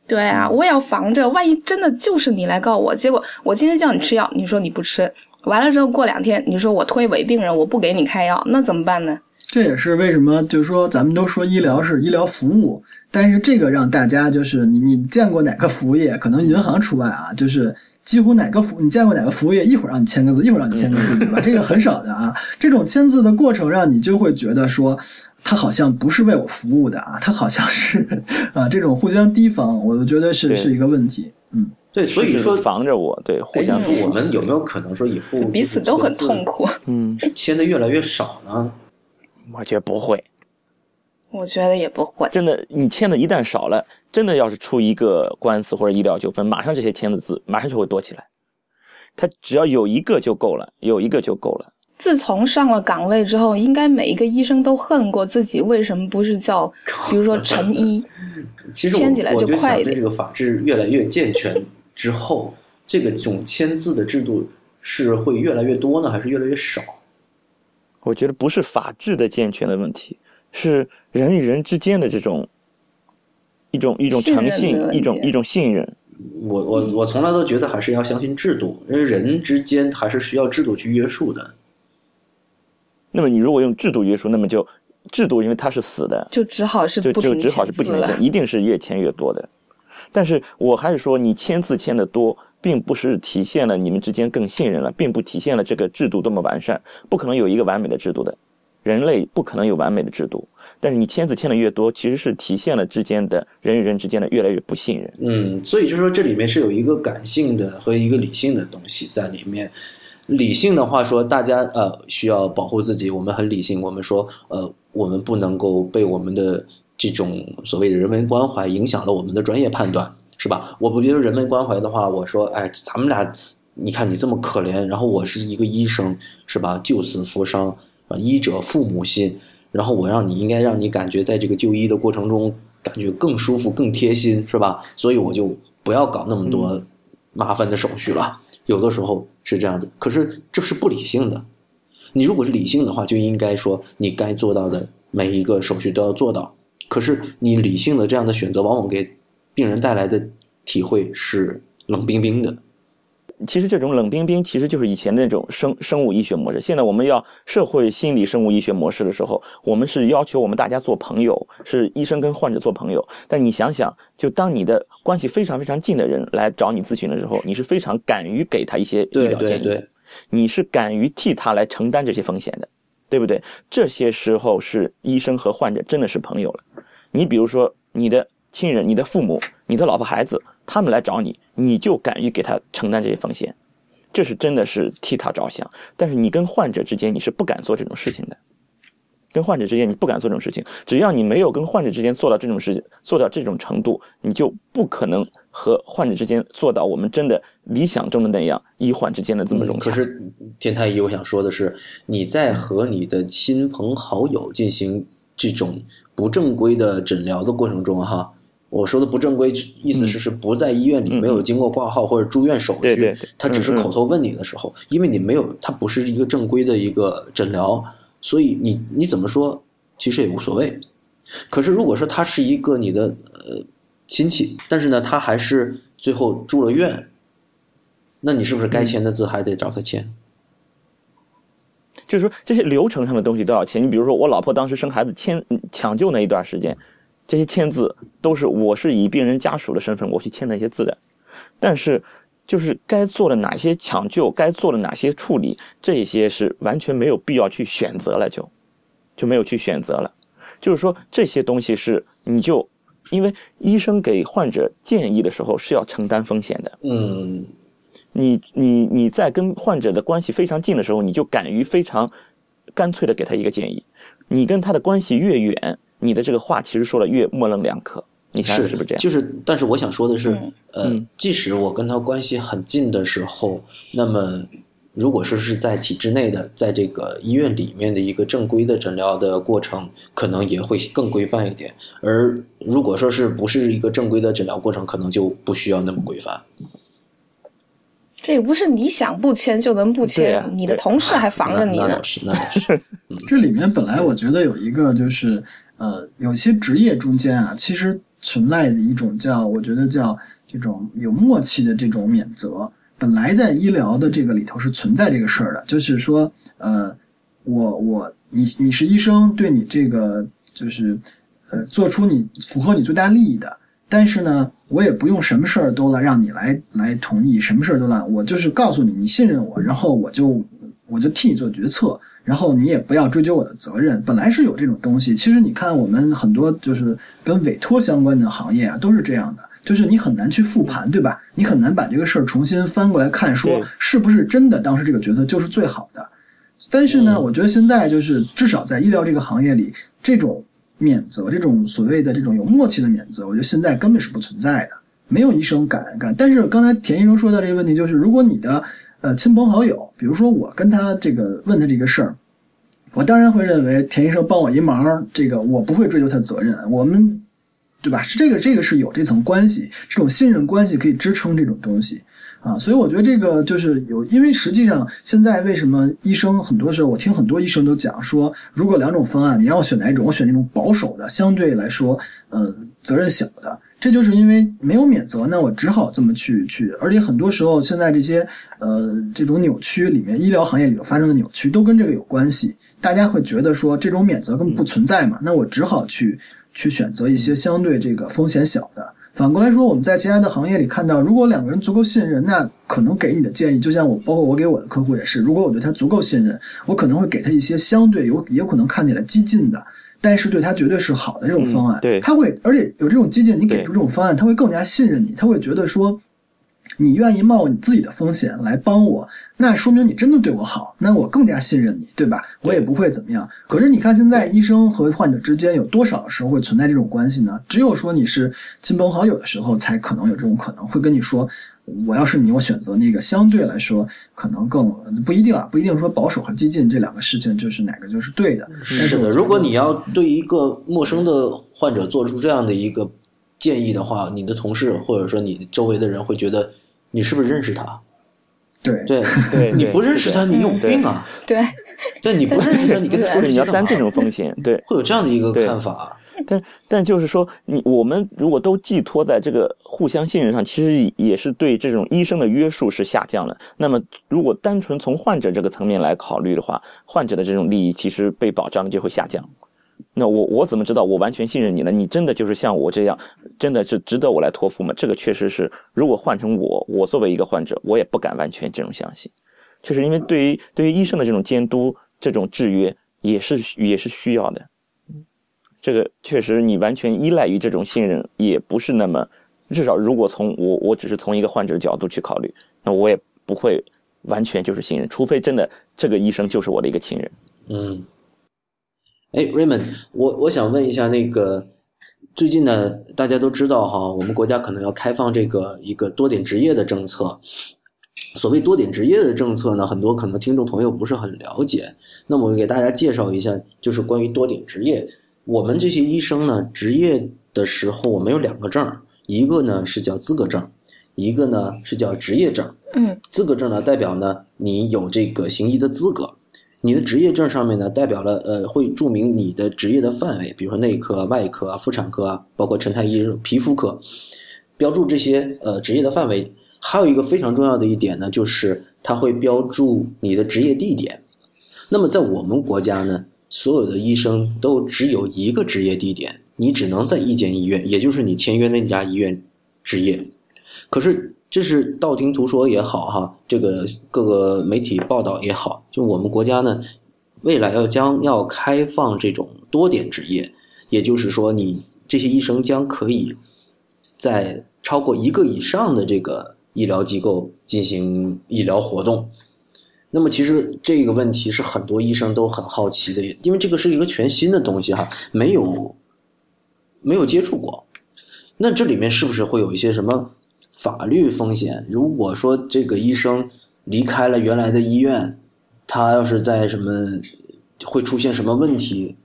C: 对啊，我也要防着，万一真的就是你来告我，结果我今天叫你吃药，你说你不吃，完了之后过两天你说我推诿病人，我不给你开药，那怎么办呢？
D: 这也是为什么，就是说，咱们都说医疗是医疗服务，但是这个让大家就是你，你见过哪个服务业？可能银行除外啊，就是几乎哪个服，你见过哪个服务业一会儿让你签个字，一会儿让你签个字，对吧？这个很少的啊。这种签字的过程让你就会觉得说，他好像不是为我服务的啊，他好像是啊，这种互相提防，我觉得是是一个问题。嗯，
A: 对，所以说
B: 防着我，对，互相
A: 说我们有没有可能说以后
C: 彼此都很痛苦？
B: 嗯，
A: 签的越来越少呢？
B: 我觉得不会，
C: 我觉得也不会。
B: 真的，你签的一旦少了，真的要是出一个官司或者医疗纠纷，马上这些签的字马上就会多起来。他只要有一个就够了，有一个就够了。
C: 自从上了岗位之后，应该每一个医生都恨过自己为什么不是叫，比如说陈医，
A: 其实
C: 签起来
A: 就
C: 快一点。
A: 这个法制越来越健全之后，这个这种签字的制度是会越来越多呢，还是越来越少？
B: 我觉得不是法治的健全的问题，是人与人之间的这种一种一种诚信，一种一种信任。
A: 我我我从来都觉得还是要相信制度，因为人之间还是需要制度去约束的。
B: 那么你如果用制度约束，那么就制度因为它是死的，
C: 就只好是
B: 就就只好是不停的签，一定是越签越多的。但是我还是说，你签字签的多。并不是体现了你们之间更信任了，并不体现了这个制度多么完善，不可能有一个完美的制度的，人类不可能有完美的制度。但是你签字签的越多，其实是体现了之间的人与人之间的越来越不信任。
A: 嗯，所以就是说这里面是有一个感性的和一个理性的东西在里面。理性的话说，大家呃需要保护自己，我们很理性，我们说呃我们不能够被我们的这种所谓的人文关怀影响了我们的专业判断。是吧？我不觉得人文关怀的话，我说，哎，咱们俩，你看你这么可怜，然后我是一个医生，是吧？救死扶伤啊，医者父母心，然后我让你应该让你感觉在这个就医的过程中感觉更舒服、更贴心，是吧？所以我就不要搞那么多麻烦的手续了。有的时候是这样子，可是这是不理性的。你如果是理性的话，就应该说你该做到的每一个手续都要做到。可是你理性的这样的选择，往往给。病人带来的体会是冷冰冰的。
B: 其实这种冷冰冰其实就是以前那种生生物医学模式。现在我们要社会心理生物医学模式的时候，我们是要求我们大家做朋友，是医生跟患者做朋友。但你想想，就当你的关系非常非常近的人来找你咨询的时候，你是非常敢于给他一些医疗建议的，你是敢于替他来承担这些风险的，对不对？这些时候是医生和患者真的是朋友了。你比如说你的。亲人、你的父母、你的老婆、孩子，他们来找你，你就敢于给他承担这些风险，这是真的是替他着想。但是你跟患者之间，你是不敢做这种事情的。跟患者之间，你不敢做这种事情。只要你没有跟患者之间做到这种事，做到这种程度，你就不可能和患者之间做到我们真的理想中的那样，医患之间的这么融洽。
A: 可是，田太医，我想说的是，你在和你的亲朋好友进行这种不正规的诊疗的过程中，哈。我说的不正规，意思是是不在医院里没有经过挂号或者住院手续，
B: 对对，
A: 他只是口头问你的时候，因为你没有，他不是一个正规的一个诊疗，所以你你怎么说，其实也无所谓。可是如果说他是一个你的呃亲戚，但是呢，他还是最后住了院，那你是不是该签的字还得找他签？
B: 就是说这些流程上的东西都要签。你比如说，我老婆当时生孩子签抢救那一段时间，这些签字都是我是以病人家属的身份我去签那些字的。但是，就是该做的哪些抢救，该做的哪些处理，这些是完全没有必要去选择了，就就没有去选择了。就是说这些东西是你就因为医生给患者建议的时候是要承担风险的。
A: 嗯。
B: 你你你在跟患者的关系非常近的时候，你就敢于非常干脆的给他一个建议。你跟他的关系越远，你的这个话其实说的越模棱两可。你想是不是这样？
A: 就是，但是我想说的是，呃，即使我跟他关系很近的时候，那么如果说是在体制内的，在这个医院里面的一个正规的诊疗的过程，可能也会更规范一点。而如果说是不是一个正规的诊疗过程，可能就不需要那么规范。
C: 这也不是你想不签就能不签，你的同事还防着你呢。
A: 是，那是。
D: 这里面本来我觉得有一个就是，呃，有些职业中间啊，其实存在一种叫，我觉得叫这种有默契的这种免责。本来在医疗的这个里头是存在这个事儿的，就是说，呃，我我你你是医生，对你这个就是，呃，做出你符合你最大利益的。但是呢，我也不用什么事儿都来让你来来同意，什么事儿都来，我就是告诉你，你信任我，然后我就我就替你做决策，然后你也不要追究我的责任。本来是有这种东西，其实你看我们很多就是跟委托相关的行业啊，都是这样的，就是你很难去复盘，对吧？你很难把这个事儿重新翻过来看，说是不是真的当时这个决策就是最好的。但是呢，我觉得现在就是至少在医疗这个行业里，这种。免责这种所谓的这种有默契的免责，我觉得现在根本是不存在的，没有医生敢干。但是刚才田医生说到这个问题，就是如果你的呃亲朋好友，比如说我跟他这个问他这个事儿，我当然会认为田医生帮我一忙，这个我不会追究他责任，我们对吧？是这个这个是有这层关系，这种信任关系可以支撑这种东西。啊，所以我觉得这个就是有，因为实际上现在为什么医生很多时候，我听很多医生都讲说，如果两种方案，你让我选哪一种，我选那种保守的，相对来说，呃，责任小的。这就是因为没有免责，那我只好这么去去。而且很多时候，现在这些呃这种扭曲里面，医疗行业里头发生的扭曲都跟这个有关系。大家会觉得说这种免责根本不存在嘛，那我只好去去选择一些相对这个风险小的。反过来说，我们在其他的行业里看到，如果两个人足够信任，那可能给你的建议，就像我，包括我给我的客户也是，如果我对他足够信任，我可能会给他一些相对有也有可能看起来激进的，但是对他绝对是好的这种方案。
B: 对，
D: 他会，而且有这种激进，你给出这种方案，他会更加信任你，他会觉得说。你愿意冒你自己的风险来帮我，那说明你真的对我好，那我更加信任你，对吧？我也不会怎么样。可是你看，现在医生和患者之间有多少时候会存在这种关系呢？只有说你是亲朋好友的时候，才可能有这种可能会跟你说，我要是你，我选择那个相对来说可能更不一定啊，不一定说保守和激进这两个事情就是哪个就是对的。
A: 是的，如果你要对一个陌生的患者做出这样的一个建议的话，你的同事或者说你周围的人会觉得。你是不是认识他？
D: 对
A: 对
B: 对，
A: 你不认识他，你有病啊！
C: 对，
A: 对，你不认识他，你跟他说
B: 你要担这种风险，对，
A: 会有这样的一个看法。
B: 但但就是说，你我们如果都寄托在这个互相信任上，其实也是对这种医生的约束是下降了。那么，如果单纯从患者这个层面来考虑的话，患者的这种利益其实被保障的就会下降。那我我怎么知道我完全信任你呢？你真的就是像我这样，真的是值得我来托付吗？这个确实是，如果换成我，我作为一个患者，我也不敢完全这种相信。就是因为对于对于医生的这种监督、这种制约，也是也是需要的。这个确实，你完全依赖于这种信任，也不是那么。至少，如果从我我只是从一个患者的角度去考虑，那我也不会完全就是信任，除非真的这个医生就是我的一个亲人。
A: 嗯。哎，Raymond，我我想问一下，那个最近呢，大家都知道哈，我们国家可能要开放这个一个多点执业的政策。所谓多点执业的政策呢，很多可能听众朋友不是很了解。那么我给大家介绍一下，就是关于多点执业。我们这些医生呢，执业的时候我们有两个证，一个呢是叫资格证，一个呢是叫职业证。
C: 嗯，
A: 资格证呢代表呢你有这个行医的资格。你的职业证上面呢，代表了呃，会注明你的职业的范围，比如说内科、外科啊、妇产科啊，包括陈太医皮肤科，标注这些呃职业的范围。还有一个非常重要的一点呢，就是它会标注你的职业地点。那么在我们国家呢，所有的医生都只有一个职业地点，你只能在一间医院，也就是你签约那家医院执业。可是这是道听途说也好哈，这个各个媒体报道也好，就我们国家呢，未来要将要开放这种多点执业，也就是说，你这些医生将可以在超过一个以上的这个医疗机构进行医疗活动。那么，其实这个问题是很多医生都很好奇的，因为这个是一个全新的东西哈，没有没有接触过。那这里面是不是会有一些什么法律风险？如果说这个医生离开了原来的医院，他要是在什么会出现什么问题？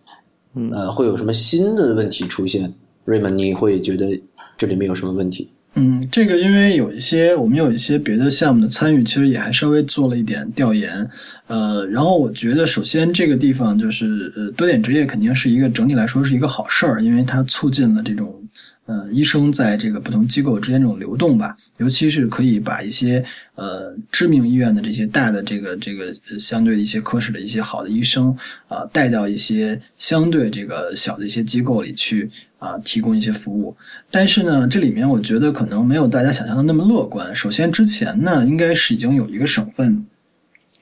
A: 呃，会有什么新的问题出现？瑞文，你会觉得这里面有什么问题？
D: 嗯，这个因为有一些我们有一些别的项目的参与，其实也还稍微做了一点调研，呃，然后我觉得首先这个地方就是呃多点执业肯定是一个整体来说是一个好事儿，因为它促进了这种。呃，医生在这个不同机构之间这种流动吧，尤其是可以把一些呃知名医院的这些大的这个这个相对一些科室的一些好的医生啊，带到一些相对这个小的一些机构里去啊，提供一些服务。但是呢，这里面我觉得可能没有大家想象的那么乐观。首先，之前呢，应该是已经有一个省份，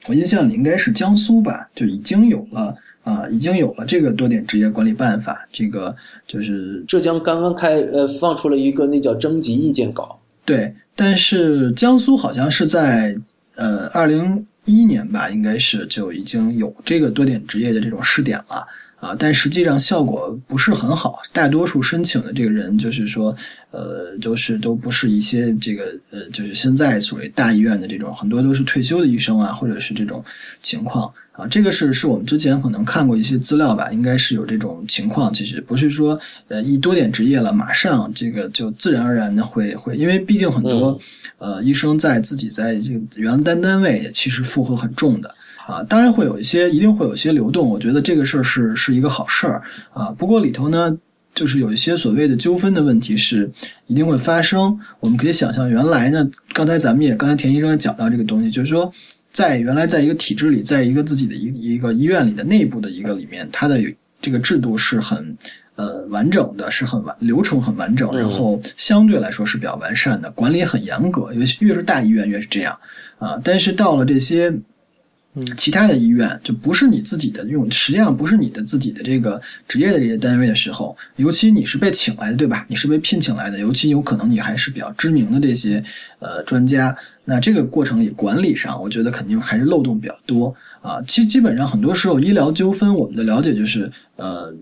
D: 我印象里应该是江苏吧，就已经有了。啊，已经有了这个多点执业管理办法，这个就是
A: 浙江刚刚开呃放出了一个那叫征集意见稿。
D: 对，但是江苏好像是在呃二零一年吧，应该是就已经有这个多点执业的这种试点了。啊，但实际上效果不是很好。大多数申请的这个人，就是说，呃，就是都不是一些这个呃，就是现在所谓大医院的这种，很多都是退休的医生啊，或者是这种情况啊。这个是是我们之前可能看过一些资料吧，应该是有这种情况。其实不是说呃一多点执业了，马上这个就自然而然的会会，因为毕竟很多呃医生在自己在这个原单单位其实负荷很重的。啊，当然会有一些，一定会有一些流动。我觉得这个事儿是是一个好事儿啊。不过里头呢，就是有一些所谓的纠纷的问题是一定会发生。我们可以想象，原来呢，刚才咱们也刚才田医生也讲到这个东西，就是说，在原来在一个体制里，在一个自己的一一个医院里的内部的一个里面，它的这个制度是很呃完整的，是很完流程很完整，然后相对来说是比较完善的，管理很严格。尤其越是大医院越是这样啊。但是到了这些。其他的医院就不是你自己的用，实际上不是你的自己的这个职业的这些单位的时候，尤其你是被请来的，对吧？你是被聘请来的，尤其有可能你还是比较知名的这些呃专家，那这个过程里管理上，我觉得肯定还是漏洞比较多啊。其实基本上很多时候医疗纠纷，我们的了解就是呃。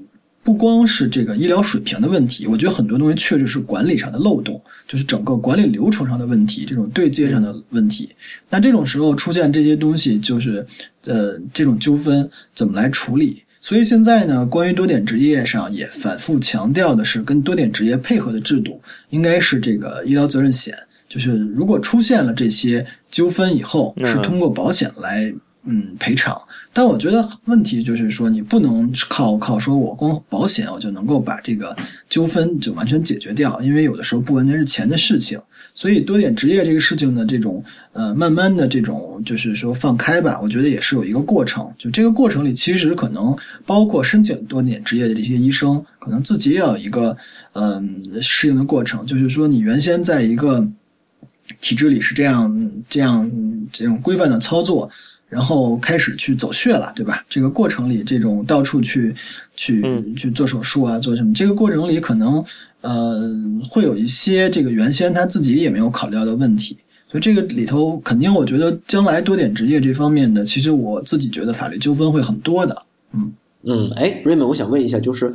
D: 不光是这个医疗水平的问题，我觉得很多东西确实是管理上的漏洞，就是整个管理流程上的问题，这种对接上的问题。那这种时候出现这些东西，就是呃这种纠纷怎么来处理？所以现在呢，关于多点执业上也反复强调的是，跟多点执业配合的制度应该是这个医疗责任险，就是如果出现了这些纠纷以后，是通过保险来嗯赔偿。但我觉得问题就是说，你不能靠靠说我光保险我就能够把这个纠纷就完全解决掉，因为有的时候不完全是钱的事情。所以多点执业这个事情的这种呃慢慢的这种就是说放开吧，我觉得也是有一个过程。就这个过程里，其实可能包括申请多点执业的这些医生，可能自己也有一个嗯适应的过程。就是说，你原先在一个体制里是这样这样这种规范的操作。然后开始去走穴了，对吧？这个过程里，这种到处去去去做手术啊，做什么？这个过程里可能呃会有一些这个原先他自己也没有考虑到的问题，所以这个里头肯定，我觉得将来多点职业这方面的，其实我自己觉得法律纠纷会很多的。
A: 嗯嗯，哎，，Raymond，我想问一下，就是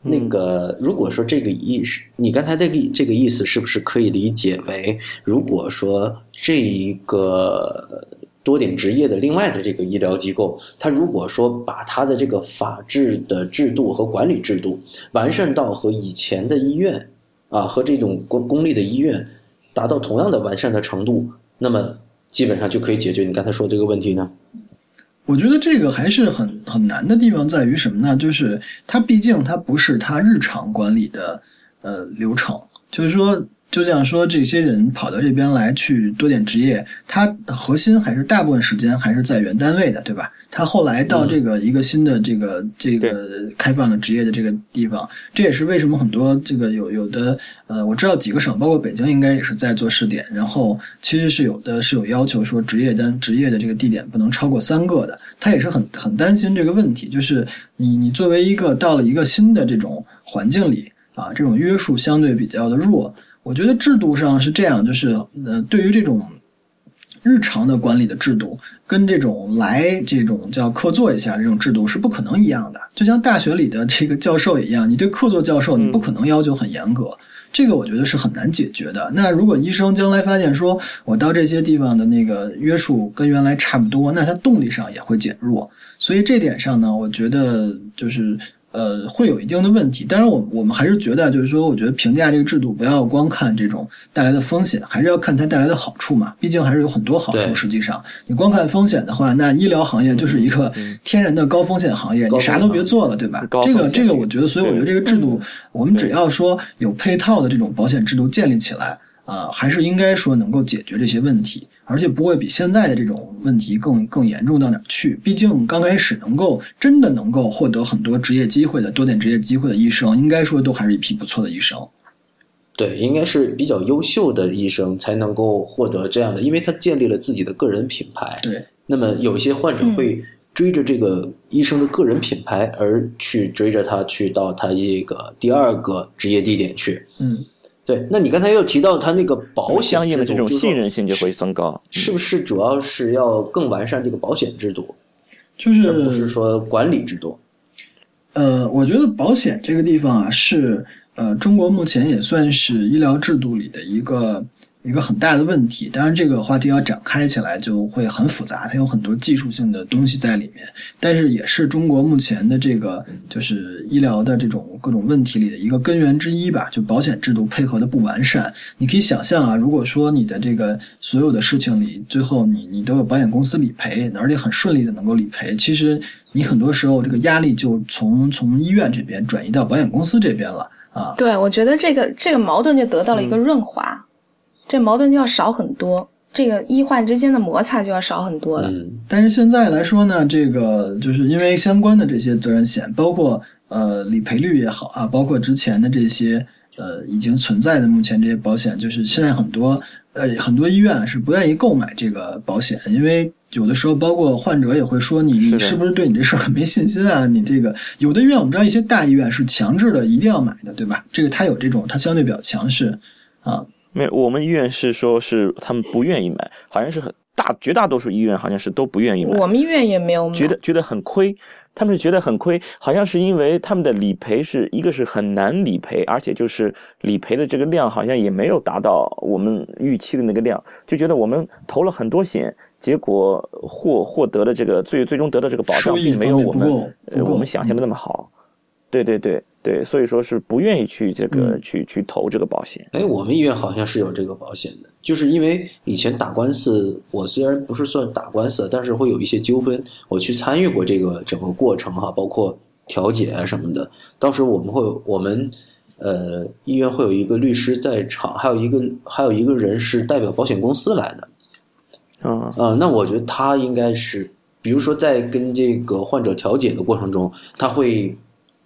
A: 那个如果说这个意思，你刚才这个这个意思是不是可以理解为，如果说这一个。多点执业的另外的这个医疗机构，他如果说把他的这个法治的制度和管理制度完善到和以前的医院啊和这种公公立的医院达到同样的完善的程度，那么基本上就可以解决你刚才说这个问题呢？
D: 我觉得这个还是很很难的地方在于什么呢？就是它毕竟它不是它日常管理的呃流程，就是说，就像说这些人跑到这边来去多点职业，它核心还是大部分时间还是在原单位的，对吧？他后来到这个一个新的这个这个开放的职业的这个地方，这也是为什么很多这个有有的呃，我知道几个省，包括北京，应该也是在做试点。然后其实是有的是有要求说职业单职业的这个地点不能超过三个的。他也是很很担心这个问题，就是你你作为一个到了一个新的这种环境里啊，这种约束相对比较的弱。我觉得制度上是这样，就是呃，对于这种。日常的管理的制度跟这种来这种叫客座一下这种制度是不可能一样的，就像大学里的这个教授一样，你对客座教授你不可能要求很严格，这个我觉得是很难解决的。那如果医生将来发现说我到这些地方的那个约束跟原来差不多，那他动力上也会减弱。所以这点上呢，我觉得就是。呃，会有一定的问题。但是，我我们还是觉得，就是说，我觉得评价这个制度不要光看这种带来的风险，还是要看它带来的好处嘛。毕竟还是有很多好处。实际上，你光看风险的话，那医疗行业就是一个天然的高风险行业，你啥都别做了，对吧？这个这个，我觉得，所以我觉得这个制度，我们只要说有配套的这种保险制度建立起来啊，还是应该说能够解决这些问题。而且不会比现在的这种问题更更严重到哪去？毕竟刚开始能够真的能够获得很多职业机会的多点职业机会的医生，应该说都还是一批不错的医生。
A: 对，应该是比较优秀的医生才能够获得这样的，因为他建立了自己的个人品牌。
D: 对，
A: 那么有些患者会追着这个医生的个人品牌而去追着他去到他这个第二个职业地点去。
D: 嗯。
A: 对，那你刚才又提到它那个保险
B: 相应的这种信任性就会增高，
A: 是不是主要是要更完善这个保险制度？
D: 就是
A: 不是说管理制度？
D: 呃，我觉得保险这个地方啊，是呃中国目前也算是医疗制度里的一个。一个很大的问题，当然这个话题要展开起来就会很复杂，它有很多技术性的东西在里面，但是也是中国目前的这个就是医疗的这种各种问题里的一个根源之一吧。就保险制度配合的不完善，你可以想象啊，如果说你的这个所有的事情里，最后你你都有保险公司理赔，而且很顺利的能够理赔，其实你很多时候这个压力就从从医院这边转移到保险公司这边了啊。
C: 对，我觉得这个这个矛盾就得到了一个润滑。这矛盾就要少很多，这个医患之间的摩擦就要少很多了。
D: 但是现在来说呢，这个就是因为相关的这些责任险，包括呃理赔率也好啊，包括之前的这些呃已经存在的目前这些保险，就是现在很多呃很多医院是不愿意购买这个保险，因为有的时候包括患者也会说你你是不是对你这事儿很没信心啊？你这个有的医院我们知道一些大医院是强制的一定要买的，对吧？这个它有这种它相对比较强势啊。
B: 没，我们医院是说，是他们不愿意买，好像是很大绝大多数医院好像是都不愿意买。
C: 我们医院也没有买，
B: 觉得觉得很亏，他们是觉得很亏，好像是因为他们的理赔是一个是很难理赔，而且就是理赔的这个量好像也没有达到我们预期的那个量，就觉得我们投了很多险，结果获获得的这个最最终得到这个保障并没有我们我们想象的那么好。对对对。对，所以说是不愿意去这个去去投这个保险。
A: 哎，我们医院好像是有这个保险的，就是因为以前打官司，我虽然不是算打官司，但是会有一些纠纷，我去参与过这个整个过程哈，包括调解啊什么的。当时我们会，我们呃医院会有一个律师在场，还有一个还有一个人是代表保险公司来的。
B: 啊
A: 啊，那我觉得他应该是，比如说在跟这个患者调解的过程中，他会。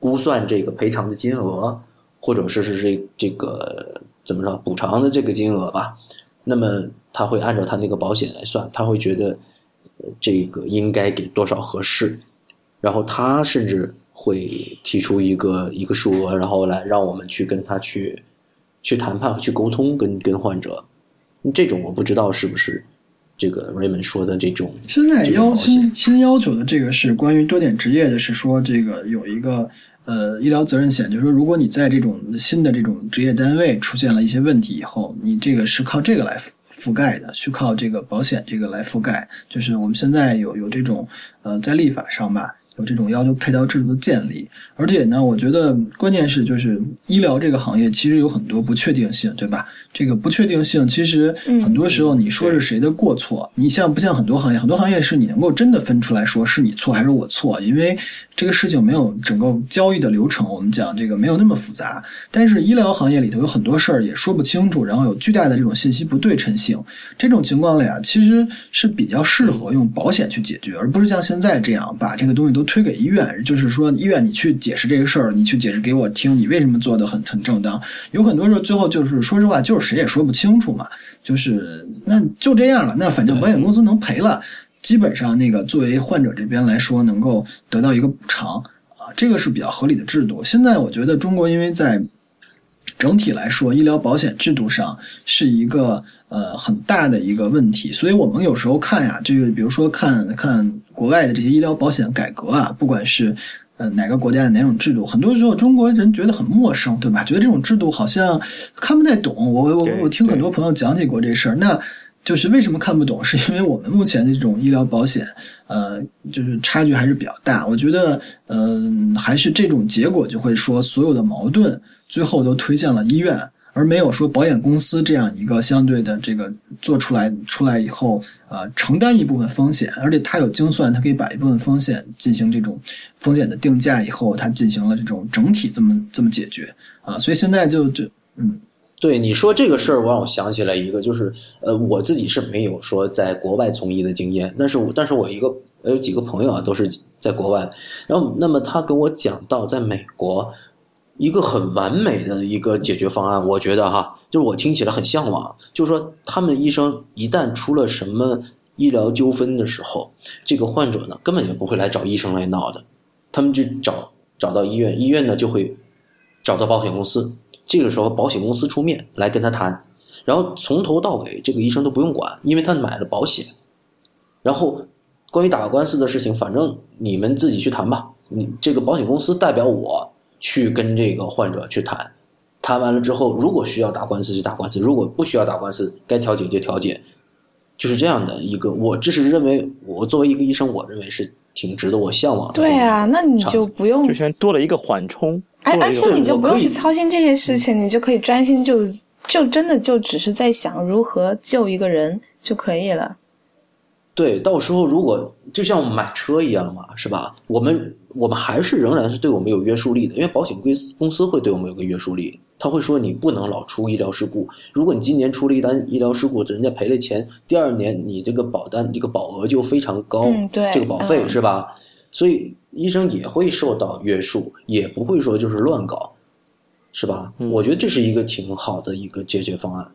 A: 估算这个赔偿的金额，或者说是这这个怎么着补偿的这个金额吧，那么他会按照他那个保险来算，他会觉得这个应该给多少合适，然后他甚至会提出一个一个数额，然后来让我们去跟他去去谈判、去沟通，跟跟患者。这种我不知道是不是这个 Raymond 说的这种。
D: 现在要新新要求的这个是关于多点执业的，是说这个有一个。呃，医疗责任险就是说，如果你在这种新的这种职业单位出现了一些问题以后，你这个是靠这个来覆盖的，去靠这个保险这个来覆盖。就是我们现在有有这种呃，在立法上吧，有这种要求配套制度的建立。而且呢，我觉得关键是就是医疗这个行业其实有很多不确定性，对吧？这个不确定性其实很多时候你说是谁的过错，你像不像很多行业？很多行业是你能够真的分出来说是你错还是我错，因为这个事情没有整个交易的流程，我们讲这个没有那么复杂。但是医疗行业里头有很多事儿也说不清楚，然后有巨大的这种信息不对称性，这种情况里啊，其实是比较适合用保险去解决，而不是像现在这样把这个东西都推给医院，就是说医院你去解释这个事儿，你去解释给我听，你为什么做的很很正当？有很多时候最后就是说实话，就是谁也说不清楚嘛，就是那就这样了，那反正保险公司能赔了，基本上那个作为患者这边来说，能够得到一个补偿啊，这个是比较合理的制度。现在我觉得中国因为在整体来说，医疗保险制度上是一个呃很大的一个问题，所以我们有时候看呀，这个比如说看看国外的这些医疗保险改革啊，不管是呃哪个国家的哪种制度，很多时候中国人觉得很陌生，对吧？觉得这种制度好像看不太懂。我我我听很多朋友讲起过这事儿，那就是为什么看不懂？是因为我们目前的这种医疗保险，呃，就是差距还是比较大。我觉得，嗯，还是这种结果就会说所有的矛盾。最后都推荐了医院，而没有说保险公司这样一个相对的这个做出来出来以后，呃，承担一部分风险，而且它有精算，它可以把一部分风险进行这种风险的定价以后，它进行了这种整体这么这么解决啊，所以现在就就嗯，
A: 对你说这个事儿，我让我想起来一个，就是呃，我自己是没有说在国外从医的经验，但是我但是我一个有几个朋友啊，都是在国外，然后那么他跟我讲到在美国。一个很完美的一个解决方案，我觉得哈，就是我听起来很向往。就是说，他们医生一旦出了什么医疗纠纷的时候，这个患者呢根本就不会来找医生来闹的，他们就找找到医院，医院呢就会找到保险公司，这个时候保险公司出面来跟他谈，然后从头到尾这个医生都不用管，因为他买了保险。然后关于打官司的事情，反正你们自己去谈吧，你这个保险公司代表我。去跟这个患者去谈，谈完了之后，如果需要打官司就打官司，如果不需要打官司，该调解就调解，就是这样的一个。我这是认为，我作为一个医生，我认为是挺值得我向往的。
C: 对啊，那你就不用，
B: 就像多了一个缓冲，
C: 而而且你就不用去操心这些事情，你就可以专心就就真的就只是在想如何救一个人就可以了。
A: 对，到时候如果就像买车一样嘛，是吧？我们我们还是仍然是对我们有约束力的，因为保险公司公司会对我们有个约束力，他会说你不能老出医疗事故。如果你今年出了一单医疗事故，人家赔了钱，第二年你这个保单这个保额就非常高，
C: 对，
A: 这个保费是吧？所以医生也会受到约束，也不会说就是乱搞，是吧？我觉得这是一个挺好的一个解决方案。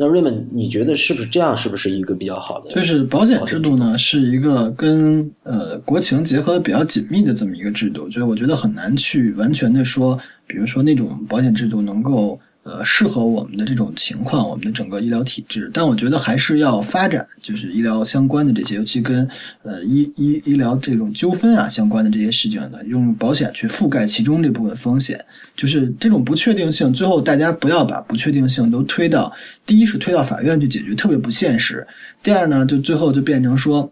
A: 那瑞文，你觉得是不是这样？是不是一个比较好的？
D: 就是保险制度呢，是一个跟呃国情结合的比较紧密的这么一个制度，就是我觉得很难去完全的说，比如说那种保险制度能够。呃，适合我们的这种情况，我们的整个医疗体制，但我觉得还是要发展，就是医疗相关的这些，尤其跟呃医医医疗这种纠纷啊相关的这些事情呢，用保险去覆盖其中这部分风险，就是这种不确定性，最后大家不要把不确定性都推到，第一是推到法院去解决，特别不现实；第二呢，就最后就变成说，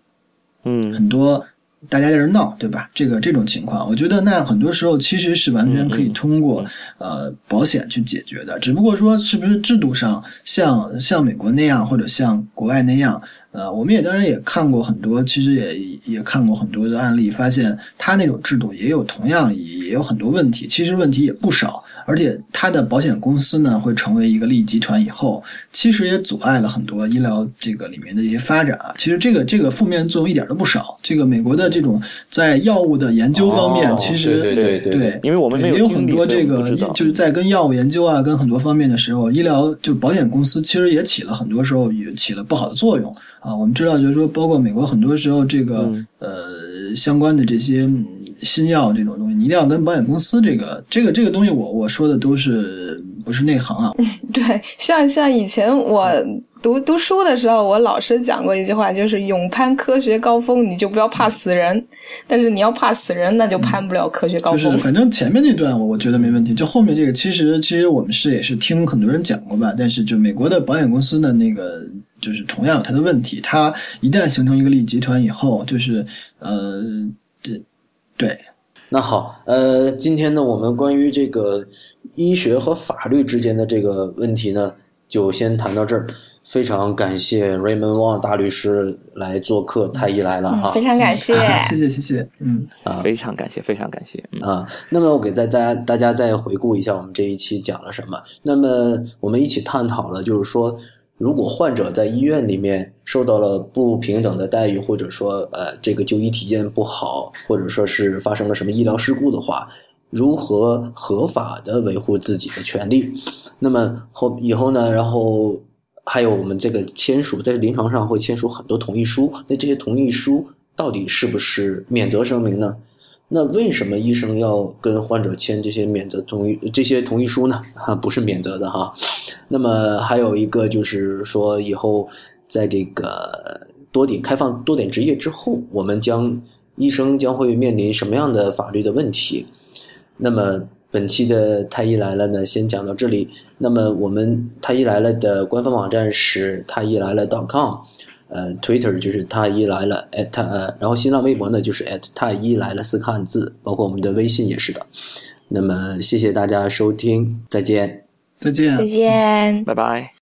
B: 嗯，
D: 很多。大家在这闹，对吧？这个这种情况，我觉得那很多时候其实是完全可以通过呃保险去解决的，只不过说是不是制度上像像美国那样，或者像国外那样，呃，我们也当然也看过很多，其实也也看过很多的案例，发现他那种制度也有同样也有很多问题，其实问题也不少。而且，它的保险公司呢，会成为一个利益集团以后，其实也阻碍了很多医疗这个里面的一些发展啊。其实，这个这个负面作用一点都不少。这个美国的这种在药物的研究方面，其实
A: 对对
D: 对，
B: 因为我们
D: 也有很多这个就是在跟药物研究啊，跟很多方面的时候，医疗就保险公司其实也起了很多时候也起了不好的作用啊。我们知道，就是说，包括美国很多时候这个呃相关的这些。新药这种东西，你一定要跟保险公司这个、这个、这个东西，我我说的都是不是内行啊？
C: 对，像像以前我读读书的时候，我老师讲过一句话，就是勇攀科学高峰，你就不要怕死人；但是你要怕死人，那就攀不了科学高峰。
D: 就是反正前面那段我我觉得没问题，就后面这个其实其实我们是也是听很多人讲过吧，但是就美国的保险公司的那个就是同样有它的问题，它一旦形成一个利益集团以后，就是呃这。对，
A: 那好，呃，今天呢，我们关于这个医学和法律之间的这个问题呢，就先谈到这儿。非常感谢 Raymond Wang 大律师来做客，太医来了哈，
C: 非常感谢，
D: 谢谢谢谢，嗯
B: 啊，非常感谢，非常感谢
A: 啊。那么我给大家大家再回顾一下我们这一期讲了什么。那么我们一起探讨了，就是说，如果患者在医院里面受到了不平等的待遇，或者说呃这个就医体验不好，或者说是发生了什么医疗事故的话，如何合法的维护自己的权利？那么后以后呢，然后。还有我们这个签署在临床上会签署很多同意书，那这些同意书到底是不是免责声明呢？那为什么医生要跟患者签这些免责同意这些同意书呢？哈，不是免责的哈。那么还有一个就是说，以后在这个多点开放多点执业之后，我们将医生将会面临什么样的法律的问题？那么。本期的太医来了呢，先讲到这里。那么我们太医来了的官方网站是太医来了 .com，呃，Twitter 就是太医来了 at 呃，然后新浪微博呢就是 at 太医来了四个汉字，包括我们的微信也是的。那么谢谢大家收听，再见，
D: 再见，
C: 再见，
B: 拜拜。